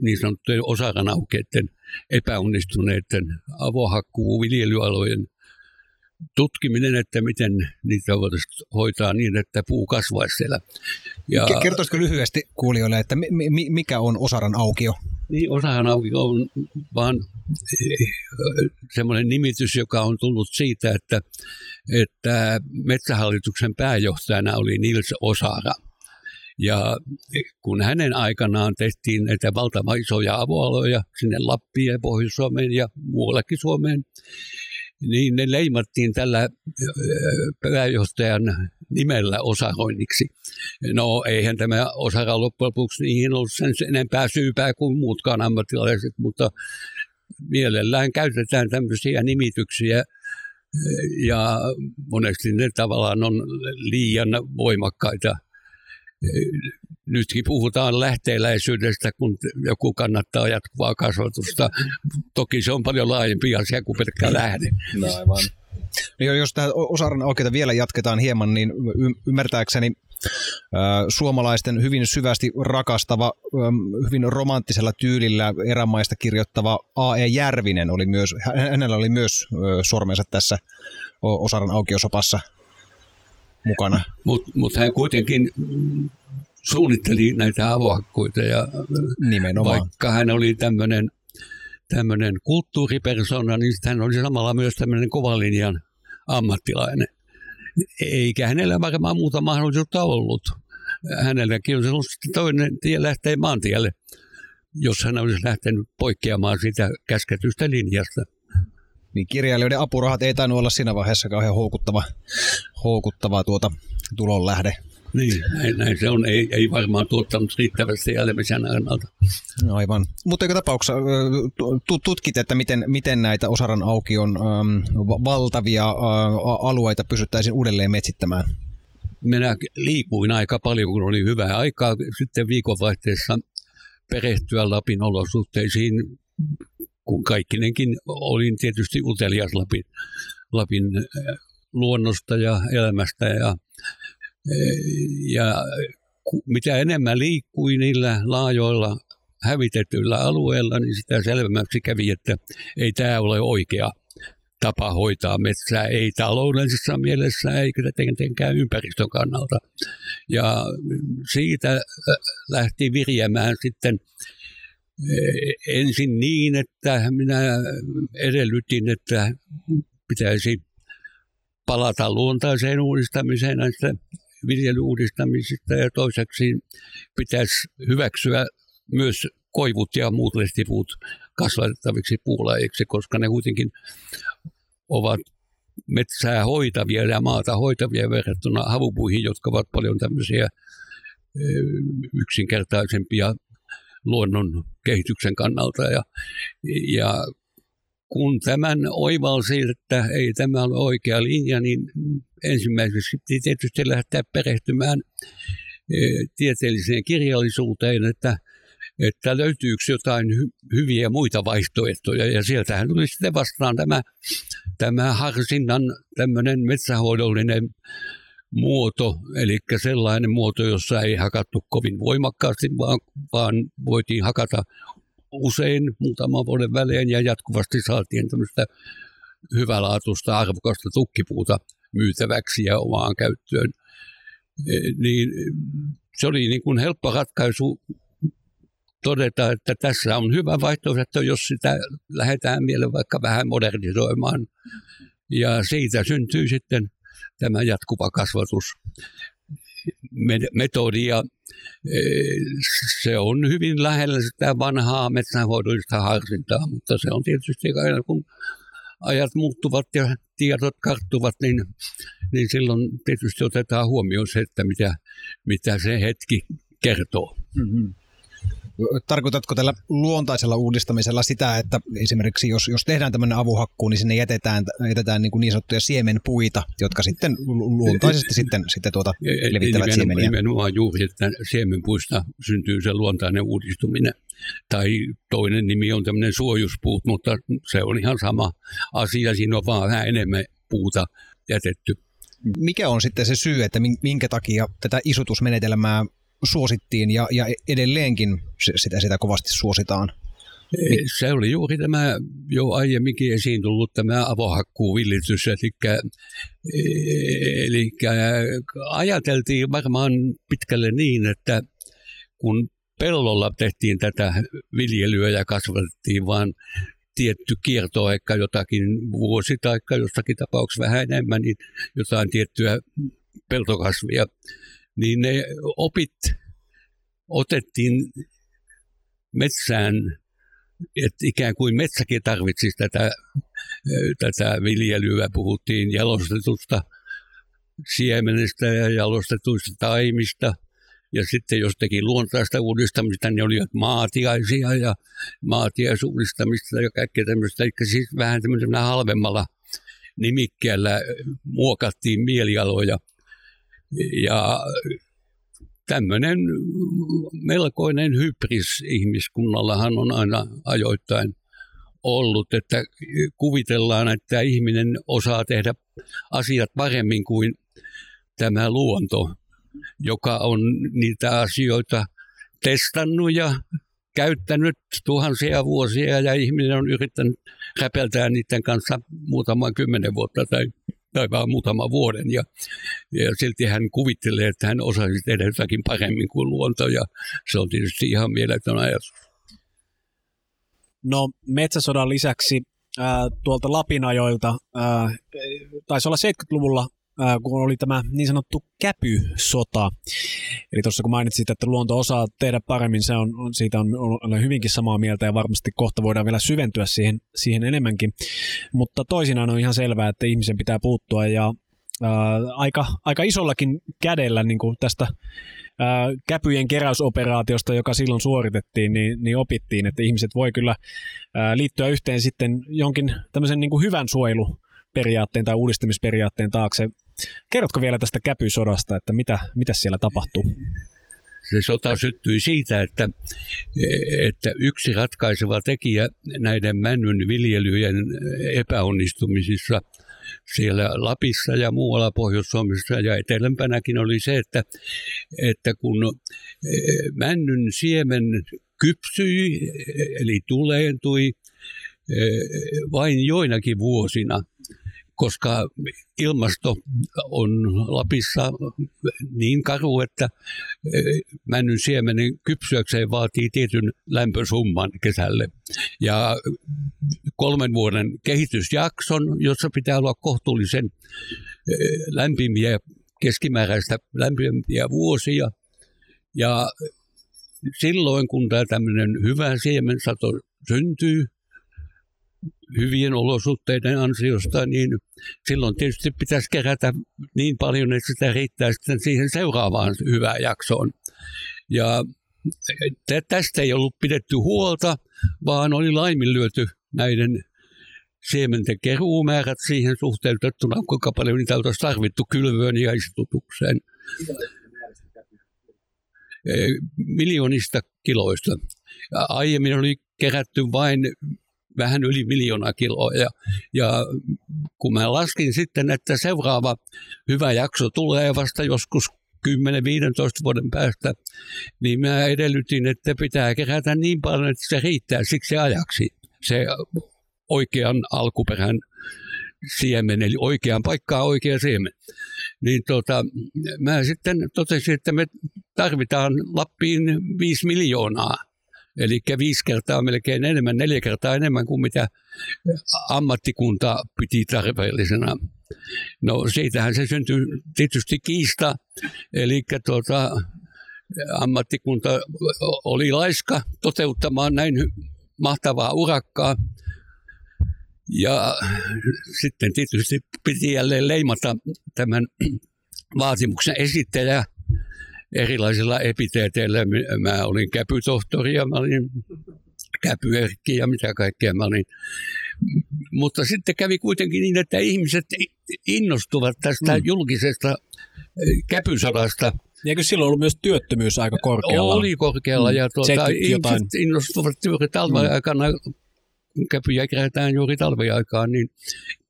niin sanottujen osaranaukeiden epäonnistuneiden avohakkuu-viljelyalojen tutkiminen, että miten niitä voitaisiin hoitaa niin, että puu kasvaisi siellä. Ja, Kertoisiko lyhyesti kuulijoille, että mi- mikä on osaran aukio? Niin, osaran aukio on vaan eh, semmoinen nimitys, joka on tullut siitä, että, että Metsähallituksen pääjohtajana oli Nils Osara – ja kun hänen aikanaan tehtiin näitä valtavan isoja avoaloja sinne Lappiin ja Pohjois-Suomeen ja muuallekin Suomeen, niin ne leimattiin tällä pääjohtajan nimellä osaroinniksi. No eihän tämä osara loppujen lopuksi niihin ollut sen enempää syypää kuin muutkaan ammattilaiset, mutta mielellään käytetään tämmöisiä nimityksiä ja monesti ne tavallaan on liian voimakkaita nytkin puhutaan lähteeläisyydestä, kun joku kannattaa jatkuvaa kasvatusta. Toki se on paljon laajempi asia kuin pelkkä lähde. No aivan. No jos tähän osaran oikeita vielä jatketaan hieman, niin ymmärtääkseni suomalaisten hyvin syvästi rakastava, hyvin romanttisella tyylillä erämaista kirjoittava A.E. Järvinen oli myös, hänellä oli myös sormensa tässä Osaran aukiosopassa mukana. Mutta mut hän kuitenkin suunnitteli näitä avohakkuita ja Nimenomaan. vaikka hän oli tämmöinen tämmöinen kulttuuripersona, niin hän oli samalla myös tämmöinen kovalinjan ammattilainen. Eikä hänellä varmaan muuta mahdollisuutta ollut. Hänelläkin olisi ollut toinen tie lähteä maantielle, jos hän olisi lähtenyt poikkeamaan sitä käsketystä linjasta niin kirjailijoiden apurahat ei tainnut olla siinä vaiheessa kauhean houkuttava, houkuttava tuota tulonlähde. Niin, näin, näin se on. Ei, ei varmaan tuottanut riittävästi elämisen kannalta. No aivan. Mutta joka tapauksessa tutkit, että miten, miten näitä Osaran aukion ähm, valtavia äh, alueita pysyttäisiin uudelleen metsittämään? Minä liikuin aika paljon, kun oli hyvää aikaa. Sitten viikonvaihteessa perehtyä Lapin olosuhteisiin, kun kaikkinenkin olin tietysti utelias Lapin, Lapin luonnosta ja elämästä ja, ja mitä enemmän liikkui niillä laajoilla hävitetyillä alueilla, niin sitä selvemmäksi kävi, että ei tämä ole oikea tapa hoitaa metsää, ei taloudellisessa mielessä eikä tietenkään ympäristön kannalta. Ja siitä lähti virjämään sitten ensin niin, että minä edellytin, että pitäisi palata luontaiseen uudistamiseen näistä viljelyuudistamisista ja toiseksi pitäisi hyväksyä myös koivut ja muut lehtipuut kasvatettaviksi puulajiksi, koska ne kuitenkin ovat metsää hoitavia ja maata hoitavia verrattuna havupuihin, jotka ovat paljon tämmöisiä yksinkertaisempia luonnon kehityksen kannalta. Ja, ja kun tämän oivalsi, että ei tämä ole oikea linja, niin ensimmäiseksi piti tietysti lähteä perehtymään tieteelliseen kirjallisuuteen, että että löytyykö jotain hy- hyviä muita vaihtoehtoja. Ja sieltähän tuli sitten vastaan tämä, tämä harsinnan tämmöinen metsähoidollinen muoto, eli sellainen muoto, jossa ei hakattu kovin voimakkaasti, vaan, vaan voitiin hakata usein muutaman vuoden välein ja jatkuvasti saatiin tämmöistä hyvälaatuista, arvokasta tukkipuuta myytäväksi ja omaan käyttöön. E, niin se oli niin kuin helppo ratkaisu todeta, että tässä on hyvä vaihtoehto, jos sitä lähdetään vielä vaikka vähän modernisoimaan. Ja siitä syntyy sitten tämä jatkuva kasvatus metodia. E, se on hyvin lähellä sitä vanhaa metsänhoidollista harsintaa, mutta se on tietysti aina kun ajat muuttuvat ja tiedot karttuvat, niin, niin silloin tietysti otetaan huomioon se, että mitä, mitä se hetki kertoo. Mm-hmm. Tarkoitatko tällä luontaisella uudistamisella sitä, että esimerkiksi jos, jos tehdään tämmöinen avuhakku, niin sinne jätetään, jätetään niin, kuin niin sanottuja siemenpuita, jotka sitten luontaisesti sitten, sitten tuota levittävät nimenomaan, siemeniä? Nimenomaan juuri, että siemenpuista syntyy se luontainen uudistuminen. Tai toinen nimi on tämmöinen suojuspuut, mutta se on ihan sama asia, siinä on vaan vähän enemmän puuta jätetty. Mikä on sitten se syy, että minkä takia tätä isutusmenetelmää suosittiin ja, ja edelleenkin sitä, sitä kovasti suositaan. Se oli juuri tämä jo aiemminkin esiin tullut tämä avohakkuuvillitys, eli, eli ajateltiin varmaan pitkälle niin, että kun pellolla tehtiin tätä viljelyä ja kasvatettiin vaan tietty kiertoaika, jotakin vuosi tai jostakin tapauksessa vähän enemmän, niin jotain tiettyä peltokasvia, niin ne opit otettiin metsään, että ikään kuin metsäkin tarvitsisi tätä, tätä viljelyä. Puhuttiin jalostetusta siemenestä ja jalostetuista taimista. Ja sitten jos teki luontaista uudistamista, niin oli maatiaisia ja maatiaisuudistamista ja kaikkea tämmöistä. Eli siis vähän tämmöisellä halvemmalla nimikkeellä muokattiin mielialoja. Ja tämmöinen melkoinen hybris ihmiskunnallahan on aina ajoittain ollut, että kuvitellaan, että ihminen osaa tehdä asiat paremmin kuin tämä luonto, joka on niitä asioita testannut ja käyttänyt tuhansia vuosia ja ihminen on yrittänyt räpeltää niiden kanssa muutaman kymmenen vuotta tai tai vaan muutama vuoden. Ja, ja silti hän kuvittelee, että hän osaisi tehdä jotakin paremmin kuin luonto ja se on tietysti ihan mieletön ajatus. No metsäsodan lisäksi ää, tuolta Lapinajoilta, ää, taisi olla 70-luvulla kun oli tämä niin sanottu käpysota. Eli tuossa kun mainitsit, että luonto osaa tehdä paremmin, se on, siitä on, olen hyvinkin samaa mieltä ja varmasti kohta voidaan vielä syventyä siihen, siihen enemmänkin. Mutta toisinaan on ihan selvää, että ihmisen pitää puuttua ja ää, aika, aika isollakin kädellä niin kuin tästä ää, käpyjen keräysoperaatiosta, joka silloin suoritettiin, niin, niin opittiin, että ihmiset voi kyllä ää, liittyä yhteen sitten jonkin tämmöisen niin kuin hyvän suojelu periaatteen tai uudistamisperiaatteen taakse Kerrotko vielä tästä käpysodasta, että mitä, mitä siellä tapahtuu? Se sota syttyi siitä, että, että yksi ratkaiseva tekijä näiden männyn viljelyjen epäonnistumisissa siellä Lapissa ja muualla Pohjois-Suomessa ja etelämpänäkin oli se, että, että kun männyn siemen kypsyi, eli tuleentui vain joinakin vuosina, koska ilmasto on Lapissa niin karu, että männyn siemenen kypsyäkseen vaatii tietyn lämpösumman kesälle. Ja kolmen vuoden kehitysjakson, jossa pitää olla kohtuullisen lämpimiä, keskimääräistä lämpimiä vuosia. Ja silloin, kun tämä tämmöinen hyvä siemensato syntyy, hyvien olosuhteiden ansiosta, niin silloin tietysti pitäisi kerätä niin paljon, että sitä riittää sitten siihen seuraavaan hyvään jaksoon. Ja tästä ei ollut pidetty huolta, vaan oli laiminlyöty näiden siementen keruumäärät siihen suhteutettuna, kuinka paljon niitä oltaisiin tarvittu kylvöön ja istutukseen. Miljoonista kiloista. Aiemmin oli kerätty vain vähän yli miljoona kiloa. Ja, ja kun mä laskin sitten, että seuraava hyvä jakso tulee vasta joskus 10-15 vuoden päästä, niin mä edellytin, että pitää kerätä niin paljon, että se riittää siksi ajaksi. Se oikean alkuperän siemen, eli oikean paikkaan oikea siemen. Niin tota, mä sitten totesin, että me tarvitaan Lappiin 5 miljoonaa Eli viisi kertaa melkein enemmän, neljä kertaa enemmän kuin mitä ammattikunta piti tarpeellisena. No siitähän se syntyi tietysti kiista, eli tuota, ammattikunta oli laiska toteuttamaan näin mahtavaa urakkaa. Ja sitten tietysti piti jälleen leimata tämän vaatimuksen esittäjä erilaisilla epiteeteillä. Mä olin käpytohtori ja mä olin käpyerkki ja mitä kaikkea mä olin. Mutta sitten kävi kuitenkin niin, että ihmiset innostuvat tästä mm. julkisesta käpysodasta. Eikö silloin ollut myös työttömyys aika korkealla? Oli korkealla mm. ja tuota, ihmiset jotain... innostuvat juuri talven mm. aikana käpyjä kerätään juuri talviaikaan, niin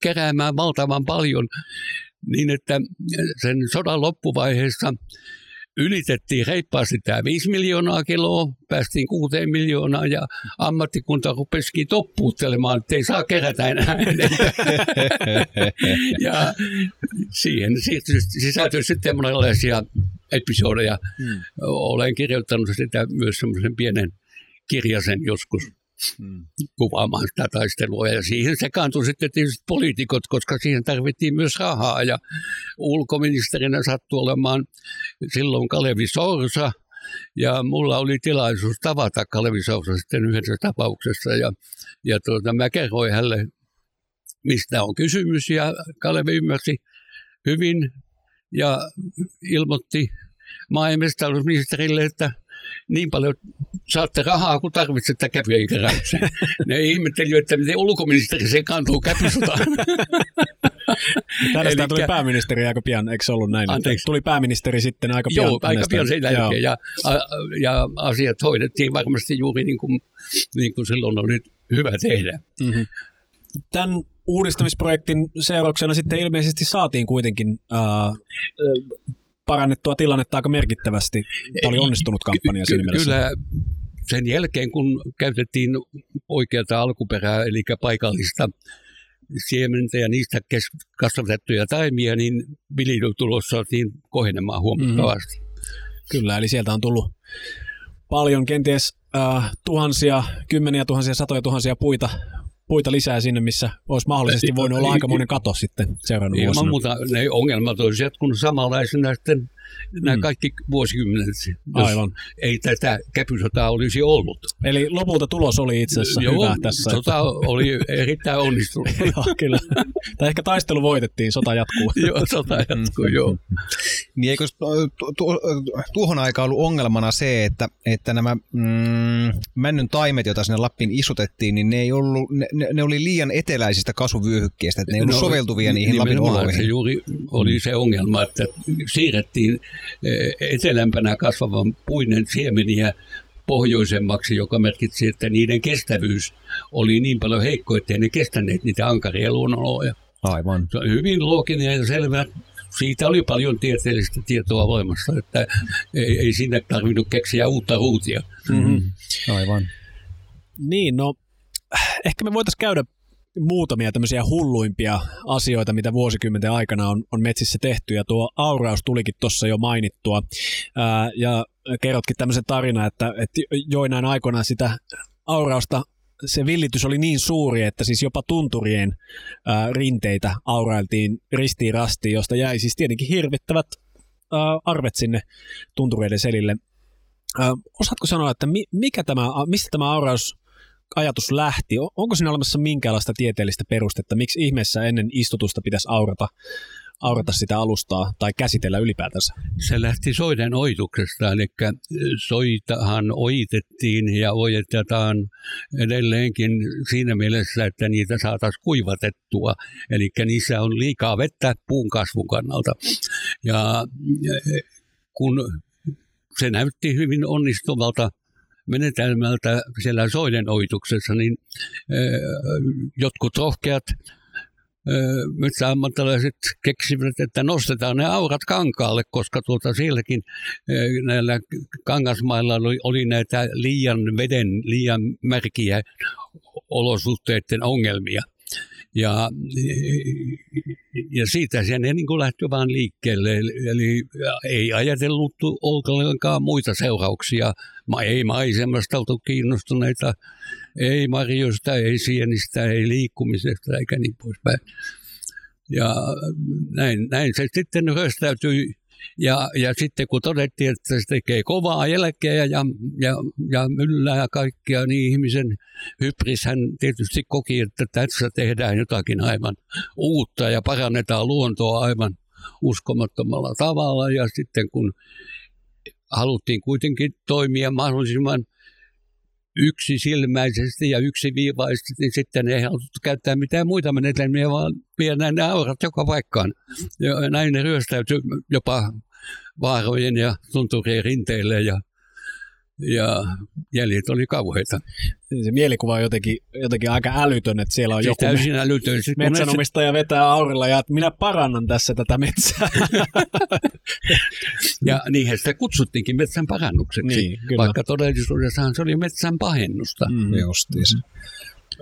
keräämään valtavan paljon niin, että sen sodan loppuvaiheessa ylitettiin reippaasti tämä 5 miljoonaa kiloa, päästiin 6 miljoonaa ja ammattikunta rupesikin toppuuttelemaan, että ei saa kerätä enää *laughs* ja siihen sisältyi sitten monenlaisia episodeja. Hmm. Olen kirjoittanut sitä myös semmoisen pienen kirjasen joskus mm. kuvaamaan sitä taistelua. Ja siihen sekaantui sitten tietysti poliitikot, koska siihen tarvittiin myös rahaa. Ja ulkoministerinä sattui olemaan silloin Kalevi Sorsa, ja mulla oli tilaisuus tavata Kalevi Sorsa sitten yhdessä tapauksessa. Ja, ja tuota, mä kerroin hänelle, mistä on kysymys, ja Kalevi ymmärsi hyvin ja ilmoitti maa- ja että niin paljon saatte rahaa, kun tarvitsette käpyjen keräykseen. *laughs* Ne ihmetteli, että miten ulkoministeri se kantuu käpysotaan. *laughs* Tästä tuli pääministeri aika pian, eikö se ollut näin? Anteeksi. Tuli pääministeri sitten aika pian. Joo, aika pian sen jälkeen. Ja, ja asiat hoidettiin varmasti juuri niin kuin, niin kuin silloin oli hyvä tehdä. Mm-hmm. Tämän uudistamisprojektin seurauksena sitten ilmeisesti saatiin kuitenkin äh, parannettua tilannetta aika merkittävästi. Tämä oli onnistunut kampanja siinä mielessä. Kyllä sen jälkeen, kun käytettiin oikeata alkuperää, eli paikallista siementä ja niistä kasvatettuja taimia, niin viljelytulos saatiin kohenemaan huomattavasti. Mm. Kyllä, eli sieltä on tullut paljon, kenties äh, tuhansia, kymmeniä tuhansia, satoja tuhansia puita puita lisää sinne, missä olisi mahdollisesti voinut olla aikamoinen kato sitten seuraavana Ilman vuosina. muuta ne ongelmat olisi jatkunut samanlaisena sitten nämä mm. kaikki vuosikymmenet, Aivan. ei tätä käpysotaa olisi ollut. Eli lopulta tulos oli itse asiassa Joo, hyvä tässä. sota että... oli erittäin onnistunut. *laughs* joo, kyllä. Tai ehkä taistelu voitettiin, sota jatkuu. *laughs* joo, sota jatkuu, joo. Niin eikö tu- tu- tuohon aikaan ollut ongelmana se, että, että nämä mm, männyn taimet, joita sinne Lappiin isutettiin, niin ne, ei ollut, ne, ne oli liian eteläisistä kasvuvyöhykkeistä, että ne ei ollut no, soveltuvia niihin Lapin oloihin. Se juuri oli se ongelma, että siirrettiin etelämpänä kasvavan puinen siemeniä pohjoisemmaksi, joka merkitsi, että niiden kestävyys oli niin paljon heikko, ettei ne kestäneet niitä ankaria luonnonoloja. Aivan. Se on hyvin looginen ja selvä. Siitä oli paljon tieteellistä tietoa voimassa, että ei, ei sinne tarvinnut keksiä uutta ruutia. Mm-hmm. Aivan. Niin, no ehkä me voitaisiin käydä muutamia tämmöisiä hulluimpia asioita, mitä vuosikymmenten aikana on, on metsissä tehty, ja tuo auraus tulikin tuossa jo mainittua, ää, ja kerrotkin tämmöisen tarinan, että, että joinain aikoina sitä aurausta se villitys oli niin suuri, että siis jopa tunturien ää, rinteitä aurailtiin ristiin rastiin, josta jäi siis tietenkin hirvittävät ää, arvet sinne tuntureiden selille. Ää, osaatko sanoa, että mi, mikä tämä, mistä tämä auraus ajatus lähti? Onko siinä olemassa minkäänlaista tieteellistä perustetta? Miksi ihmeessä ennen istutusta pitäisi aurata, aurata sitä alustaa tai käsitellä ylipäätänsä? Se lähti soiden oituksesta, eli soitahan oitettiin ja oitetaan edelleenkin siinä mielessä, että niitä saataisiin kuivatettua. Eli niissä on liikaa vettä puun kasvun kannalta. Ja kun se näytti hyvin onnistuvalta menetelmältä siellä soiden oituksessa, niin jotkut rohkeat metsäammattilaiset keksivät, että nostetaan ne aurat kankaalle, koska tuota sielläkin näillä kangasmailla oli, oli näitä liian veden, liian märkiä olosuhteiden ongelmia. Ja, ja siitä se niin kuin lähti vaan liikkeelle, eli ei ajatellut ollenkaan muita seurauksia. Ei maisemasta oltu kiinnostuneita, ei marjoista, ei sienistä, ei liikkumisesta eikä niin poispäin. Ja näin, näin se sitten röstäytyi ja, ja sitten kun todettiin, että se tekee kovaa jälkeä ja, ja, ja myllää kaikkia, niin ihmisen hybris hän tietysti koki, että tässä tehdään jotakin aivan uutta ja parannetaan luontoa aivan uskomattomalla tavalla. Ja sitten kun haluttiin kuitenkin toimia mahdollisimman yksisilmäisesti ja yksiviivaisesti, niin sitten ei haluttu käyttää mitään muita menetelmiä, vaan viedään ne aurat joka paikkaan. Ja näin ne ryöstäytyi jopa vaarojen ja tunturien rinteille ja ja jäljet oli kauheita. Se mielikuva on jotenkin, jotenkin aika älytön, että siellä on siis joku täysin älytön. Sitten metsänomistaja vetää aurilla ja että minä parannan tässä tätä metsää. *laughs* ja niinhän sitä kutsuttiinkin metsän parannukseksi, niin, vaikka todellisuudessahan se oli metsän pahennusta. Mm. Justiis.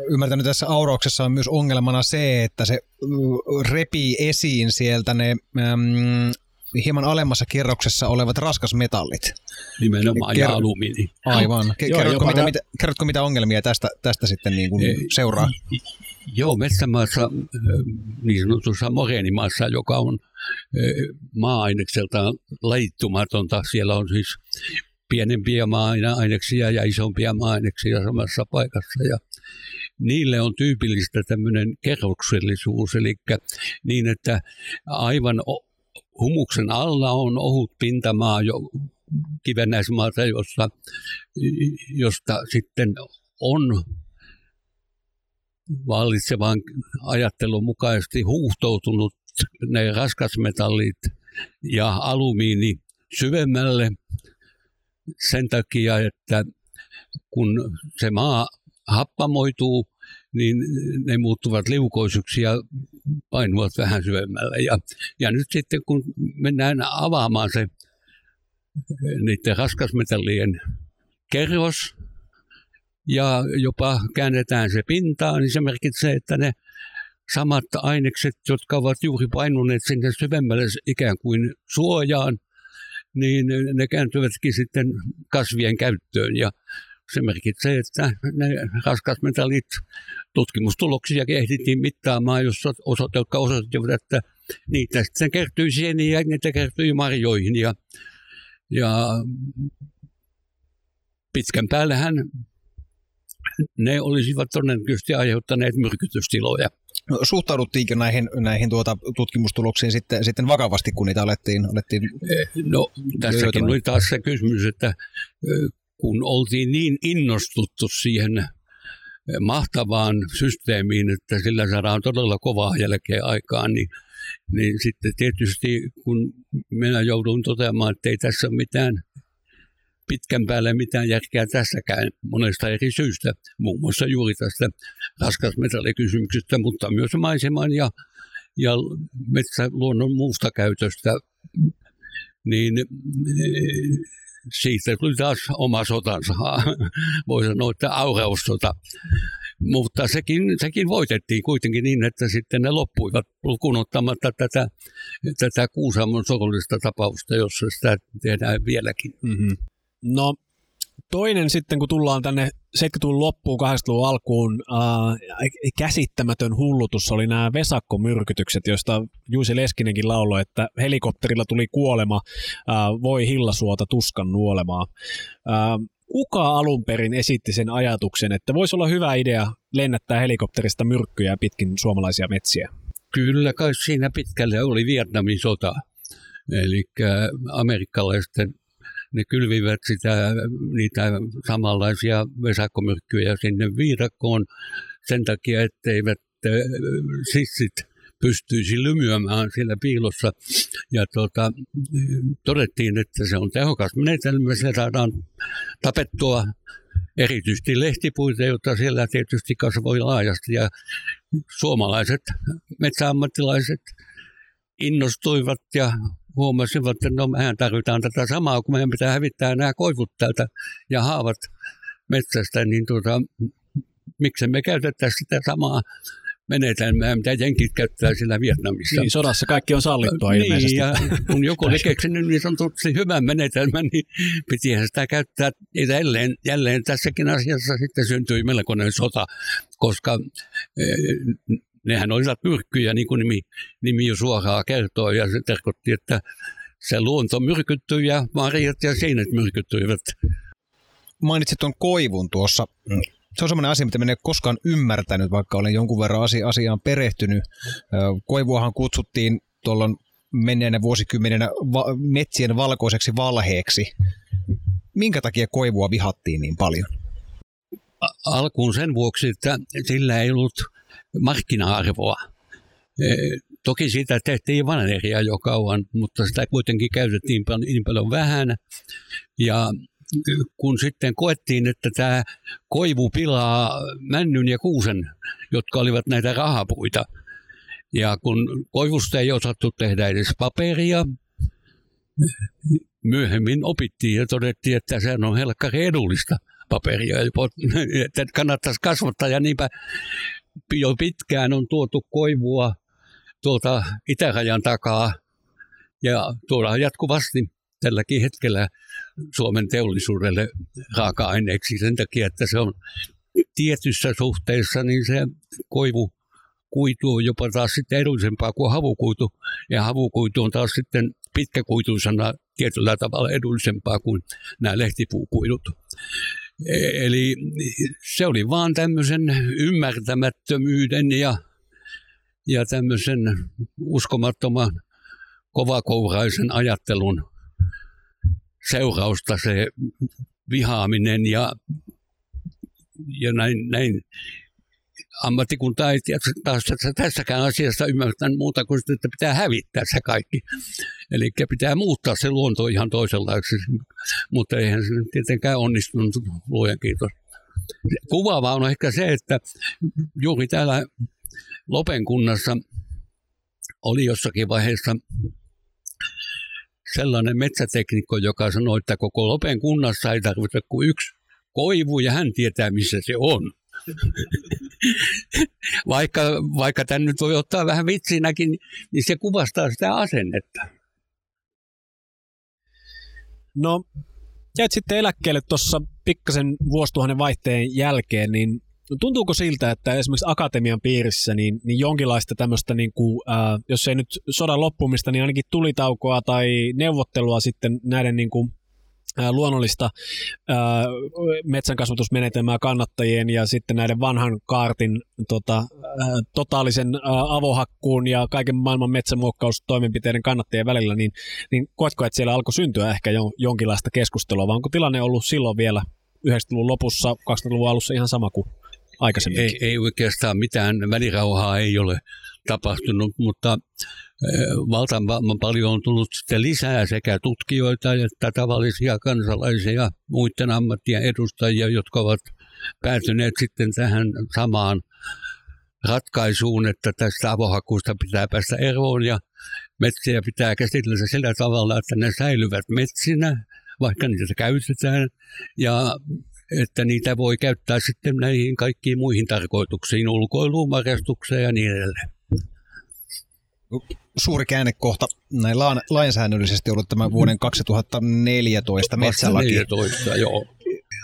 Ymmärtänyt tässä aurauksessa on myös ongelmana se, että se repii esiin sieltä ne äm, hieman alemmassa kerroksessa olevat raskasmetallit. Nimenomaan, Ker- ja alumiini. Aivan. Ke- Joo, kerrotko, mitä, mitä, kerrotko, mitä ongelmia tästä, tästä sitten niin kuin seuraa? Joo, metsämaassa, niin sanotussa moreenimaassa, joka on maa-ainekseltaan lajittumatonta. Siellä on siis pienempiä maa-aineksia ja isompia maa-aineksia samassa paikassa. Ja niille on tyypillistä tämmöinen kerroksellisuus, eli niin, että aivan humuksen alla on ohut pintamaa jo kivennäismaata, josta, josta sitten on vallitsevan ajattelun mukaisesti huuhtoutunut ne raskasmetallit ja alumiini syvemmälle sen takia, että kun se maa happamoituu, niin ne muuttuvat liukoisuksi ja painuvat vähän syvemmälle. Ja, ja nyt sitten kun mennään avaamaan se niiden raskasmetallien kerros ja jopa käännetään se pintaan, niin se merkitsee, että ne samat ainekset, jotka ovat juuri painuneet sinne syvemmälle ikään kuin suojaan, niin ne kääntyvätkin sitten kasvien käyttöön. Ja se merkitsee, että ne raskasmetallit tutkimustuloksia ehdittiin mittaamaan, jossa osat, jotka osoittivat, että niitä sitten kertyi sieniin ja niitä kertyi marjoihin. Ja, ja pitkän päällähän ne olisivat todennäköisesti aiheuttaneet myrkytystiloja. suhtauduttiinko näihin, näihin tuota tutkimustuloksiin sitten, sitten vakavasti, kun niitä alettiin, alettiin No tässäkin löytämään? oli taas se kysymys, että kun oltiin niin innostuttu siihen mahtavaan systeemiin, että sillä saadaan todella kovaa jälkeen aikaan, niin, niin sitten tietysti kun minä joudun toteamaan, että ei tässä ole mitään pitkän päälle mitään järkeä tässäkään monesta eri syystä, muun muassa juuri tästä raskasmetallikysymyksestä, mutta myös maiseman ja, ja metsäluonnon muusta käytöstä, niin siitä tuli taas oma sotansa, *laughs* voi sanoa, että aureussota. Mutta sekin, sekin voitettiin kuitenkin niin, että sitten ne loppuivat lukuun ottamatta tätä, tätä Kuusamon sorollista tapausta, jossa sitä tehdään vieläkin. Mm-hmm. No toinen sitten, kun tullaan tänne 70-luvun loppuun, 80-luvun alkuun, äh, käsittämätön hullutus oli nämä vesakkomyrkytykset, joista Juusi Leskinenkin lauloi, että helikopterilla tuli kuolema, äh, voi hillasuota tuskan nuolemaa. Äh, kuka alun perin esitti sen ajatuksen, että voisi olla hyvä idea lennättää helikopterista myrkkyjä pitkin suomalaisia metsiä? Kyllä kai siinä pitkälle oli Vietnamin sota. Eli amerikkalaiset ne kylvivät sitä, niitä samanlaisia vesakkomyrkkyjä sinne viidakkoon sen takia, etteivät sissit pystyisi lymyämään siellä piilossa. Ja tuota, todettiin, että se on tehokas menetelmä, se saadaan tapettua erityisesti lehtipuita, joita siellä tietysti kasvoi laajasti. Ja suomalaiset metsäammattilaiset innostuivat ja huomasivat, että no mehän tarvitaan tätä samaa, kun meidän pitää hävittää nämä koivut täältä ja haavat metsästä, niin tuota, miksi me käytettäisiin sitä samaa menetelmää, mitä jenkit käyttää siellä Vietnamissa. Niin, sodassa kaikki on sallittua niin, ilmeisesti. ja kun joku oli keksinyt niin sanotusti hyvän menetelmän, niin pitihän sitä käyttää jälleen, jälleen tässäkin asiassa sitten syntyi melkoinen sota, koska nehän olivat myrkkyjä, niin kuin nimi, nimi jo suoraan kertoo, ja se tarkoitti, että se luonto myrkyttyi ja marjat ja seinät myrkyttyivät. Mainitsit tuon koivun tuossa. Se on semmoinen asia, mitä minä en koskaan ymmärtänyt, vaikka olen jonkun verran asiaan perehtynyt. Koivuahan kutsuttiin tuolla menneenä vuosikymmenenä va- metsien valkoiseksi valheeksi. Minkä takia koivua vihattiin niin paljon? Alkuun sen vuoksi, että sillä ei ollut markkina-arvoa. E, toki siitä tehtiin vaneria jo kauan, mutta sitä kuitenkin käytettiin niin paljon vähän. Ja kun sitten koettiin, että tämä koivu pilaa männyn ja kuusen, jotka olivat näitä rahapuita, ja kun koivusta ei osattu tehdä edes paperia, myöhemmin opittiin ja todettiin, että se on helkkari edullista paperia, että kannattaisi kasvattaa ja niinpä jo pitkään on tuotu koivua tuolta itärajan takaa ja tuodaan jatkuvasti tälläkin hetkellä Suomen teollisuudelle raaka-aineeksi sen takia, että se on tietyssä suhteessa, niin se koivu kuitu on jopa taas sitten edullisempaa kuin havukuitu. Ja havukuitu on taas sitten pitkäkuituisena tietyllä tavalla edullisempaa kuin nämä lehtipuukuidut. E, eli se oli vaan tämmöisen ymmärtämättömyyden ja, ja tämmöisen uskomattoman kovakouraisen ajattelun seurausta se vihaaminen ja, ja näin, näin ammattikunta ei taas tässäkään asiassa ymmärtänyt muuta kuin että pitää hävittää se kaikki. Eli pitää muuttaa se luonto ihan toisenlaiseksi, mutta eihän se tietenkään onnistunut, luojan kiitos. Kuvaavaa on ehkä se, että juuri täällä Lopen kunnassa oli jossakin vaiheessa sellainen metsäteknikko, joka sanoi, että koko Lopen kunnassa ei tarvita kuin yksi koivu ja hän tietää, missä se on. *laughs* vaikka, vaikka tämän nyt voi ottaa vähän vitsinäkin, niin se kuvastaa sitä asennetta. No, jäit sitten eläkkeelle tuossa pikkasen vuosituhannen vaihteen jälkeen, niin tuntuuko siltä, että esimerkiksi akatemian piirissä niin, niin jonkinlaista tämmöistä, niin kuin, ää, jos ei nyt sodan loppumista, niin ainakin tulitaukoa tai neuvottelua sitten näiden niin kuin, luonnollista ää, metsänkasvatusmenetelmää kannattajien ja sitten näiden vanhan kaartin tota, totaalisen avohakkuun ja kaiken maailman metsämuokkaustoimenpiteiden kannattajien välillä, niin, niin koetko, että siellä alkoi syntyä ehkä jo, jonkinlaista keskustelua, vai onko tilanne ollut silloin vielä 90-luvun lopussa, 2000-luvun alussa ihan sama kuin aikaisemmin? Ei, ei oikeastaan mitään välirauhaa ei ole tapahtunut, mutta valtavan paljon on tullut sitten lisää sekä tutkijoita että tavallisia kansalaisia muiden ammattien edustajia, jotka ovat päätyneet sitten tähän samaan ratkaisuun, että tästä avohakkuusta pitää päästä eroon ja metsiä pitää käsitellä sillä tavalla, että ne säilyvät metsinä, vaikka niitä käytetään, ja että niitä voi käyttää sitten näihin kaikkiin muihin tarkoituksiin, ulkoiluun, marjastukseen ja niin edelleen suuri käännekohta näin lainsäädännöllisesti ollut tämä vuoden 2014 metsälaki. 2014, joo.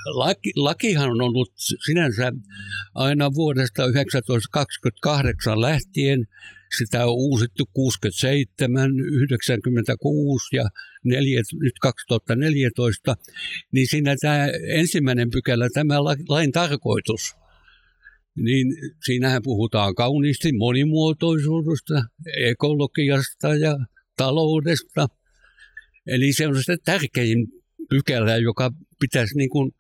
Laki, lakihan on ollut sinänsä aina vuodesta 1928 lähtien. Sitä on uusittu 67, 96 ja 4, nyt 2014. Niin siinä tämä ensimmäinen pykälä, tämä lain tarkoitus – niin siinähän puhutaan kauniisti monimuotoisuudesta, ekologiasta ja taloudesta. Eli se on se tärkein pykälä, joka pitäisi niin kuin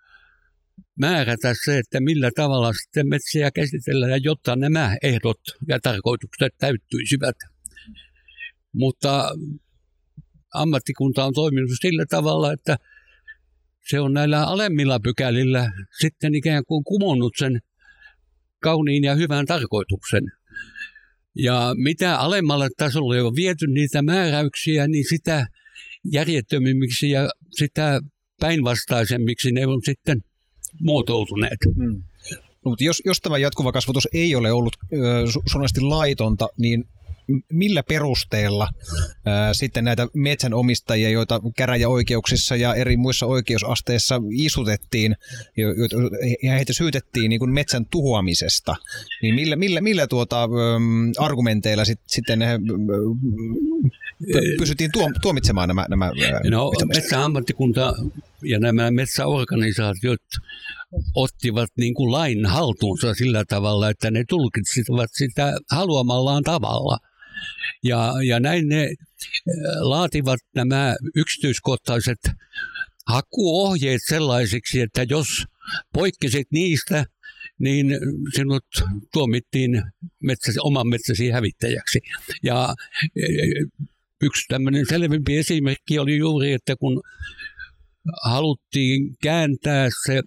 määrätä se, että millä tavalla sitten metsiä käsitellään, jotta nämä ehdot ja tarkoitukset täyttyisivät. Mutta ammattikunta on toiminut sillä tavalla, että se on näillä alemmilla pykälillä sitten ikään kuin kumonnut sen kauniin ja hyvän tarkoituksen. Ja mitä alemmalle tasolle on viety niitä määräyksiä, niin sitä järjettömimmiksi ja sitä päinvastaisemmiksi ne on sitten muotoutuneet. Hmm. No, mutta jos, jos tämä jatkuva kasvatus ei ole ollut äh, laitonta, niin millä perusteella ää, sitten näitä metsänomistajia, joita käräjäoikeuksissa ja eri muissa oikeusasteissa isutettiin jo, jo, ja heitä syytettiin niin kuin metsän tuhoamisesta, niin millä, millä, millä tuota, äm, argumenteilla sit, sitten äh, pysyttiin tuom, tuomitsemaan nämä, nämä No metsäammattikunta ja nämä metsäorganisaatiot ottivat niin kuin lain haltuunsa sillä tavalla, että ne tulkitsivat sitä haluamallaan tavalla. Ja, ja näin ne äh, laativat nämä yksityiskohtaiset hakuohjeet sellaisiksi, että jos poikkesit niistä, niin sinut tuomittiin metsäsi, oman metsäsi hävittäjäksi. Ja äh, yksi tämmöinen selvempi esimerkki oli juuri, että kun haluttiin kääntää se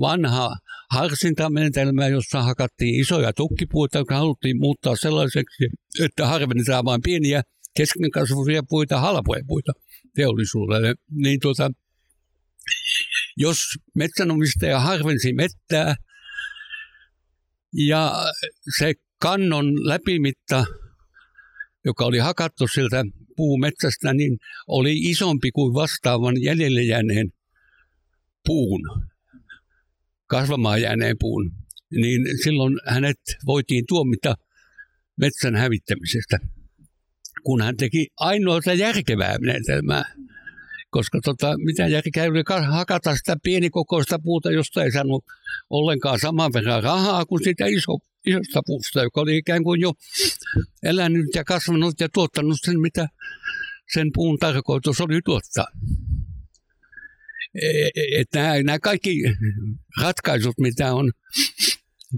vanha harsintamenetelmä, jossa hakattiin isoja tukkipuita, joka haluttiin muuttaa sellaiseksi, että harvennetaan vain pieniä keskenkasvuisia puita, halpoja puita teollisuudelle. Niin tuota, jos metsänomistaja harvensi mettää ja se kannon läpimitta, joka oli hakattu siltä puumetsästä, niin oli isompi kuin vastaavan jäljelle jääneen puun, kasvamaan jääneen puun, niin silloin hänet voitiin tuomita metsän hävittämisestä, kun hän teki ainoata järkevää menetelmää. Koska tota, mitä järkeä oli hakata sitä pienikokoista puuta, josta ei saanut ollenkaan saman verran rahaa kuin sitä iso, isosta puusta, joka oli ikään kuin jo elänyt ja kasvanut ja tuottanut sen, mitä sen puun tarkoitus oli tuottaa. Että nämä, nämä kaikki ratkaisut, mitä on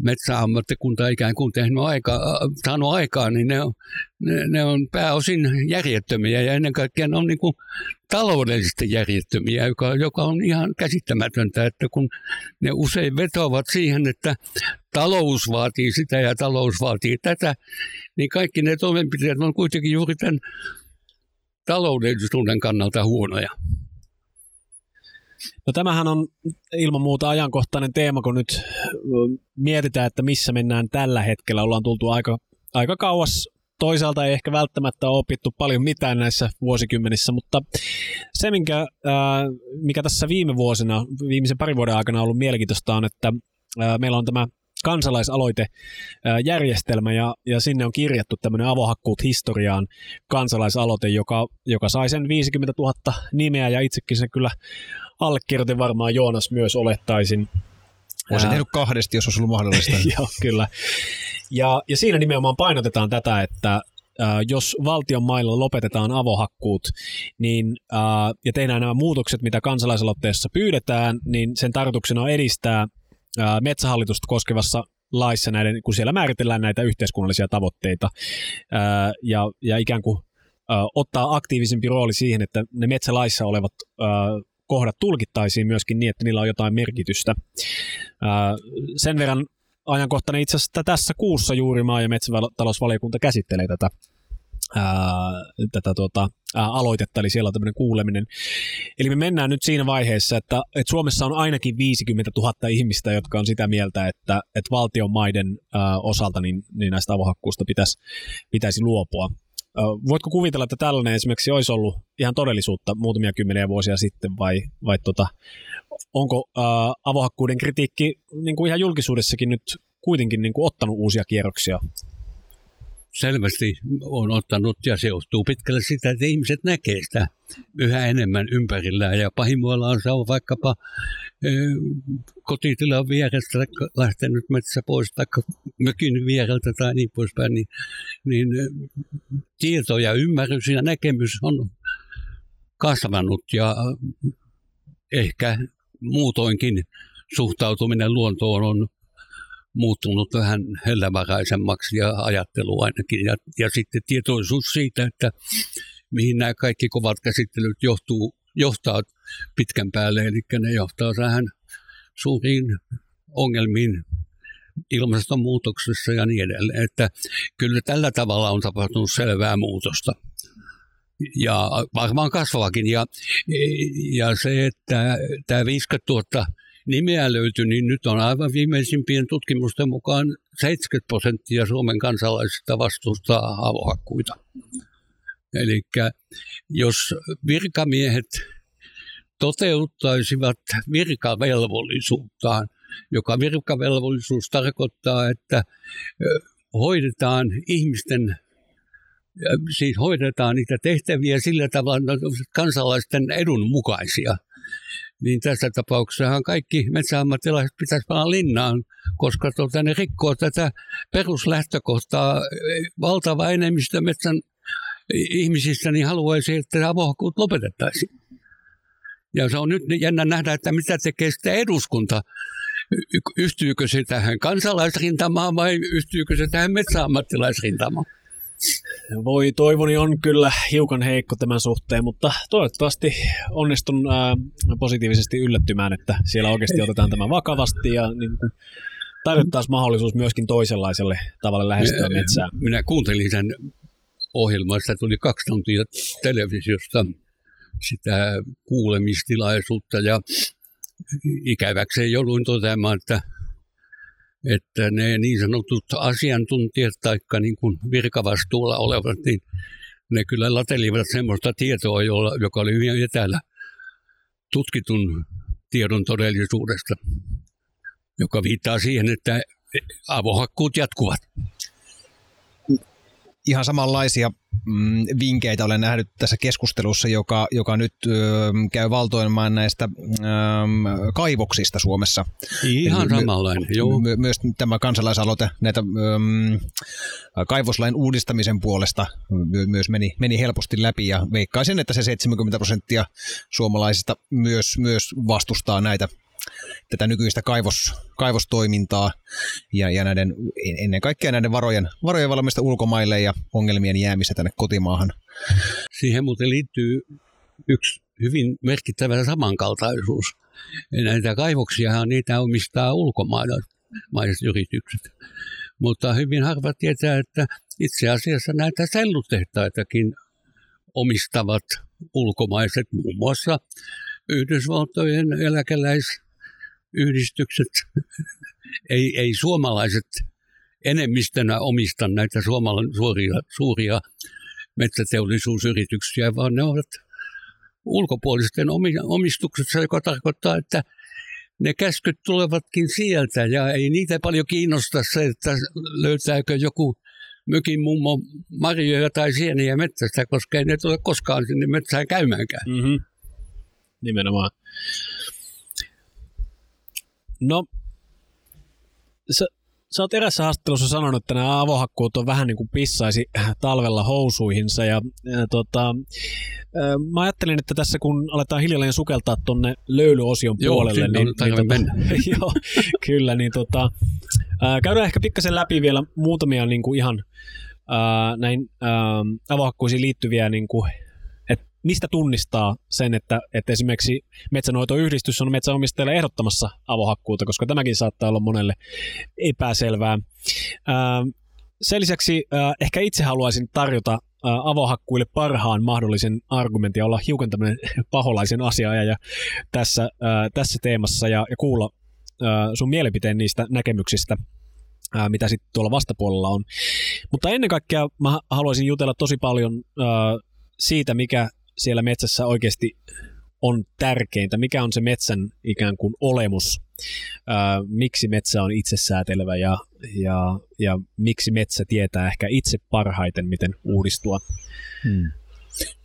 metsäammattikunta ikään kuin tehnyt aika, saanut aikaan, niin ne on, ne, ne on pääosin järjettömiä ja ennen kaikkea ne on niin kuin taloudellisesti järjettömiä, joka, joka on ihan käsittämätöntä, että kun ne usein vetoavat siihen, että talous vaatii sitä ja talous vaatii tätä, niin kaikki ne toimenpiteet on kuitenkin juuri tämän taloudellisuuden kannalta huonoja. No tämähän on ilman muuta ajankohtainen teema, kun nyt mietitään, että missä mennään tällä hetkellä. Ollaan tultu aika, aika kauas. Toisaalta ei ehkä välttämättä ole opittu paljon mitään näissä vuosikymmenissä, mutta se, minkä, ää, mikä tässä viime vuosina, viimeisen parin vuoden aikana on ollut mielenkiintoista on, että ää, meillä on tämä kansalaisaloitejärjestelmä ja, ja sinne on kirjattu tämmöinen avohakkuut historiaan kansalaisaloite, joka, joka sai sen 50 000 nimeä ja itsekin se kyllä allekirjoitin varmaan Joonas myös olettaisin. Olisin tehnyt kahdesti, jos olisi ollut mahdollista. *laughs* Joo, kyllä. Ja, ja siinä nimenomaan painotetaan tätä, että jos valtion mailla lopetetaan avohakkuut niin, ja tehdään nämä muutokset, mitä kansalaisaloitteessa pyydetään, niin sen tarkoituksena on edistää äh, metsähallitusta koskevassa laissa näiden, kun siellä määritellään näitä yhteiskunnallisia tavoitteita ja, ja ikään kuin ottaa aktiivisempi rooli siihen, että ne metsälaissa olevat kohdat tulkittaisiin myöskin niin, että niillä on jotain merkitystä. Sen verran ajankohtainen itse asiassa tässä kuussa juuri maa- ja metsätalousvaliokunta käsittelee tätä, tätä tuota, aloitetta, eli siellä on tämmöinen kuuleminen. Eli me mennään nyt siinä vaiheessa, että, että Suomessa on ainakin 50 000 ihmistä, jotka on sitä mieltä, että, että valtion maiden osalta niin, niin näistä avohakkuusta pitäisi, pitäisi luopua. Voitko kuvitella, että tällainen esimerkiksi olisi ollut ihan todellisuutta muutamia kymmeniä vuosia sitten vai, vai tota, onko ää, avohakkuuden kritiikki niin kuin ihan julkisuudessakin nyt kuitenkin niin kuin ottanut uusia kierroksia? Selvästi on ottanut ja se johtuu pitkälle sitä, että ihmiset näkee sitä yhä enemmän ympärillään. Ja pahimmillaan se on vaikkapa e, kotitilan vierestä lähtenyt metsä pois tai mökin viereltä tai niin poispäin, niin, niin tieto ja ymmärrys ja näkemys on kasvanut ja ehkä muutoinkin suhtautuminen luontoon on muuttunut vähän hellävaraisemmaksi ja ajattelu ainakin. Ja, ja sitten tietoisuus siitä, että mihin nämä kaikki kovat käsittelyt johtuu, johtaa pitkän päälle, eli ne johtaa tähän suuriin ongelmiin ilmastonmuutoksessa ja niin edelleen. Että kyllä tällä tavalla on tapahtunut selvää muutosta. Ja varmaan kasvaakin. Ja, ja se, että tämä 50 000 nimeä löytyi, niin nyt on aivan viimeisimpien tutkimusten mukaan 70 prosenttia Suomen kansalaisista vastustaa avohakkuita. Eli jos virkamiehet toteuttaisivat virkavelvollisuuttaan, joka virkavelvollisuus tarkoittaa, että hoidetaan ihmisten siis hoidetaan niitä tehtäviä sillä tavalla, että kansalaisten edun mukaisia niin tässä tapauksessahan kaikki metsäammattilaiset pitäisi panna linnaan, koska tuota, ne rikkoo tätä peruslähtökohtaa. Valtava enemmistö metsän ihmisistä niin haluaisi, että avohakkuut lopetettaisiin. Ja se on nyt jännä nähdä, että mitä tekee sitten eduskunta. Yhtyykö se tähän kansalaisrintamaan vai yhtyykö se tähän metsäammattilaisrintamaan? Voi toivoni on kyllä hiukan heikko tämän suhteen, mutta toivottavasti onnistun ää, positiivisesti yllättymään, että siellä oikeasti otetaan tämä vakavasti ja niin, tarjottaisiin mahdollisuus myöskin toisenlaiselle tavalle lähestyä metsää. Minä kuuntelin sen ohjelmasta, tuli kaksi tuntia televisiosta sitä kuulemistilaisuutta ja ikäväkseen jouduin toteamaan, että että ne niin sanotut asiantuntijat tai niin kuin virkavastuulla olevat, niin ne kyllä latelivat sellaista tietoa, jolla, joka oli hyvin etäällä tutkitun tiedon todellisuudesta, joka viittaa siihen, että avohakkuut jatkuvat ihan samanlaisia mm, vinkkeitä olen nähnyt tässä keskustelussa, joka, joka nyt ö, käy valtoimaan näistä ö, kaivoksista Suomessa. Ihan samanlainen, my, joo. My, myös tämä kansalaisaloite näitä ö, kaivoslain uudistamisen puolesta my, myös meni, meni helposti läpi ja veikkaisin, että se 70 prosenttia suomalaisista myös, myös vastustaa näitä tätä nykyistä kaivos, kaivostoimintaa ja, ja näiden, ennen kaikkea näiden varojen, varojen valmista ulkomaille ja ongelmien jäämistä tänne kotimaahan. Siihen muuten liittyy yksi hyvin merkittävä samankaltaisuus. Näitä kaivoksia niitä omistaa ulkomaiset yritykset. Mutta hyvin harva tietää, että itse asiassa näitä sellutehtaitakin omistavat ulkomaiset, muun muassa Yhdysvaltojen eläkeläis yhdistykset, *laughs* ei, ei suomalaiset enemmistönä omista näitä suomalaisia suuria, suuria metsäteollisuusyrityksiä, vaan ne ovat ulkopuolisten omistuksessa, joka tarkoittaa, että ne käskyt tulevatkin sieltä ja ei niitä paljon kiinnosta se, että löytääkö joku mökin mummo marjoja tai sieniä metsästä, koska ei ne tule koskaan sinne metsään käymäänkään. Mm-hmm. Nimenomaan. No, sä, sä oot erässä haastattelussa sanonut, että nämä avohakkuut on vähän niin kuin pissaisi talvella housuihinsa. Ja, ja tota, mä ajattelin, että tässä kun aletaan hiljalleen sukeltaa tuonne löylyosion Joo, puolelle, sinne niin, on niin, tota, *laughs* joo, kyllä, niin tota, ää, käydään ehkä pikkasen läpi vielä muutamia niin kuin ihan ää, näin ää, avohakkuisiin liittyviä niin kuin, mistä tunnistaa sen, että, että esimerkiksi metsänhoitoyhdistys on metsänomistajalle ehdottamassa avohakkuuta, koska tämäkin saattaa olla monelle epäselvää. Ää, sen lisäksi ää, ehkä itse haluaisin tarjota ää, avohakkuille parhaan mahdollisen argumentin ja olla hiukan tämmöinen *laughs* paholaisen asiaaja tässä, ää, tässä teemassa ja, ja kuulla sun mielipiteen niistä näkemyksistä, mitä sitten tuolla vastapuolella on. Mutta ennen kaikkea mä haluaisin jutella tosi paljon siitä, mikä siellä metsässä oikeasti on tärkeintä, mikä on se metsän ikään kuin olemus, ää, miksi metsä on itsesäätelevä ja, ja, ja miksi metsä tietää ehkä itse parhaiten, miten uudistua. Hmm.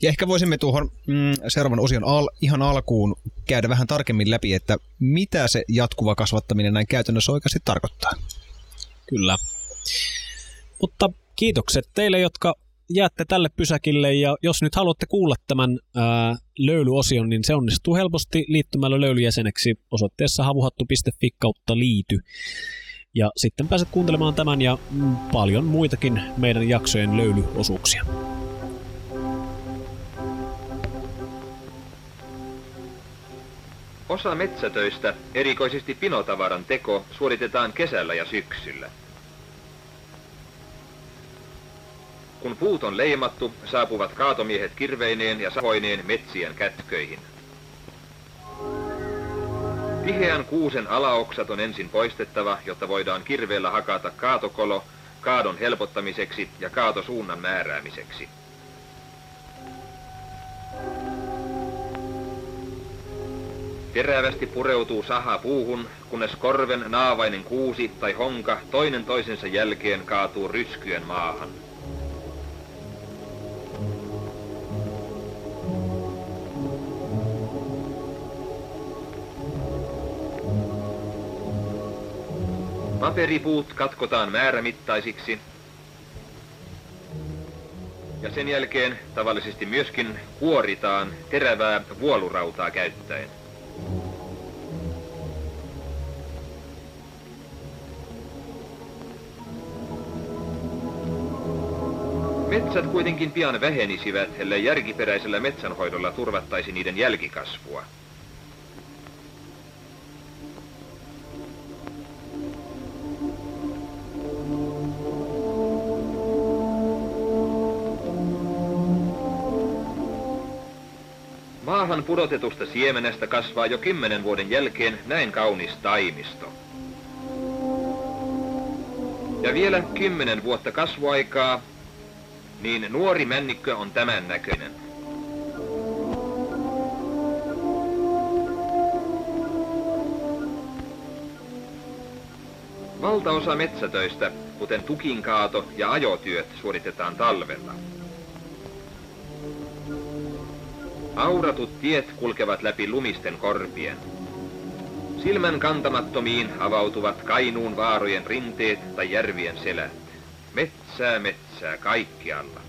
Ja ehkä voisimme tuohon mm, seuraavan osion al, ihan alkuun käydä vähän tarkemmin läpi, että mitä se jatkuva kasvattaminen näin käytännössä oikeasti tarkoittaa. Kyllä. Mutta kiitokset teille, jotka jäätte tälle pysäkille ja jos nyt haluatte kuulla tämän ää, löylyosion, niin se onnistuu helposti liittymällä löylyjäseneksi osoitteessa havuhattu.fi kautta liity. Ja sitten pääset kuuntelemaan tämän ja mm, paljon muitakin meidän jaksojen löylyosuuksia. Osa metsätöistä, erikoisesti pinotavaran teko, suoritetaan kesällä ja syksyllä. Kun puut on leimattu, saapuvat kaatomiehet kirveineen ja sahoineen metsien kätköihin. Tiheän kuusen alaoksat on ensin poistettava, jotta voidaan kirveellä hakata kaatokolo kaadon helpottamiseksi ja kaatosuunnan määräämiseksi. Terävästi pureutuu saha puuhun, kunnes korven naavainen kuusi tai honka toinen toisensa jälkeen kaatuu ryskyen maahan. Paperipuut katkotaan määrämittaisiksi ja sen jälkeen tavallisesti myöskin kuoritaan terävää vuolurautaa käyttäen. Metsät kuitenkin pian vähenisivät, ellei järkiperäisellä metsänhoidolla turvattaisi niiden jälkikasvua. Maahan pudotetusta siemenestä kasvaa jo kymmenen vuoden jälkeen näin kaunis taimisto. Ja vielä kymmenen vuotta kasvuaikaa, niin nuori männikkö on tämän näköinen. Valtaosa metsätöistä, kuten tukinkaato ja ajotyöt, suoritetaan talvella. Auratut tiet kulkevat läpi lumisten korpien. Silmän kantamattomiin avautuvat Kainuun vaarojen rinteet tai järvien selät. Metsää, metsää kaikkialla.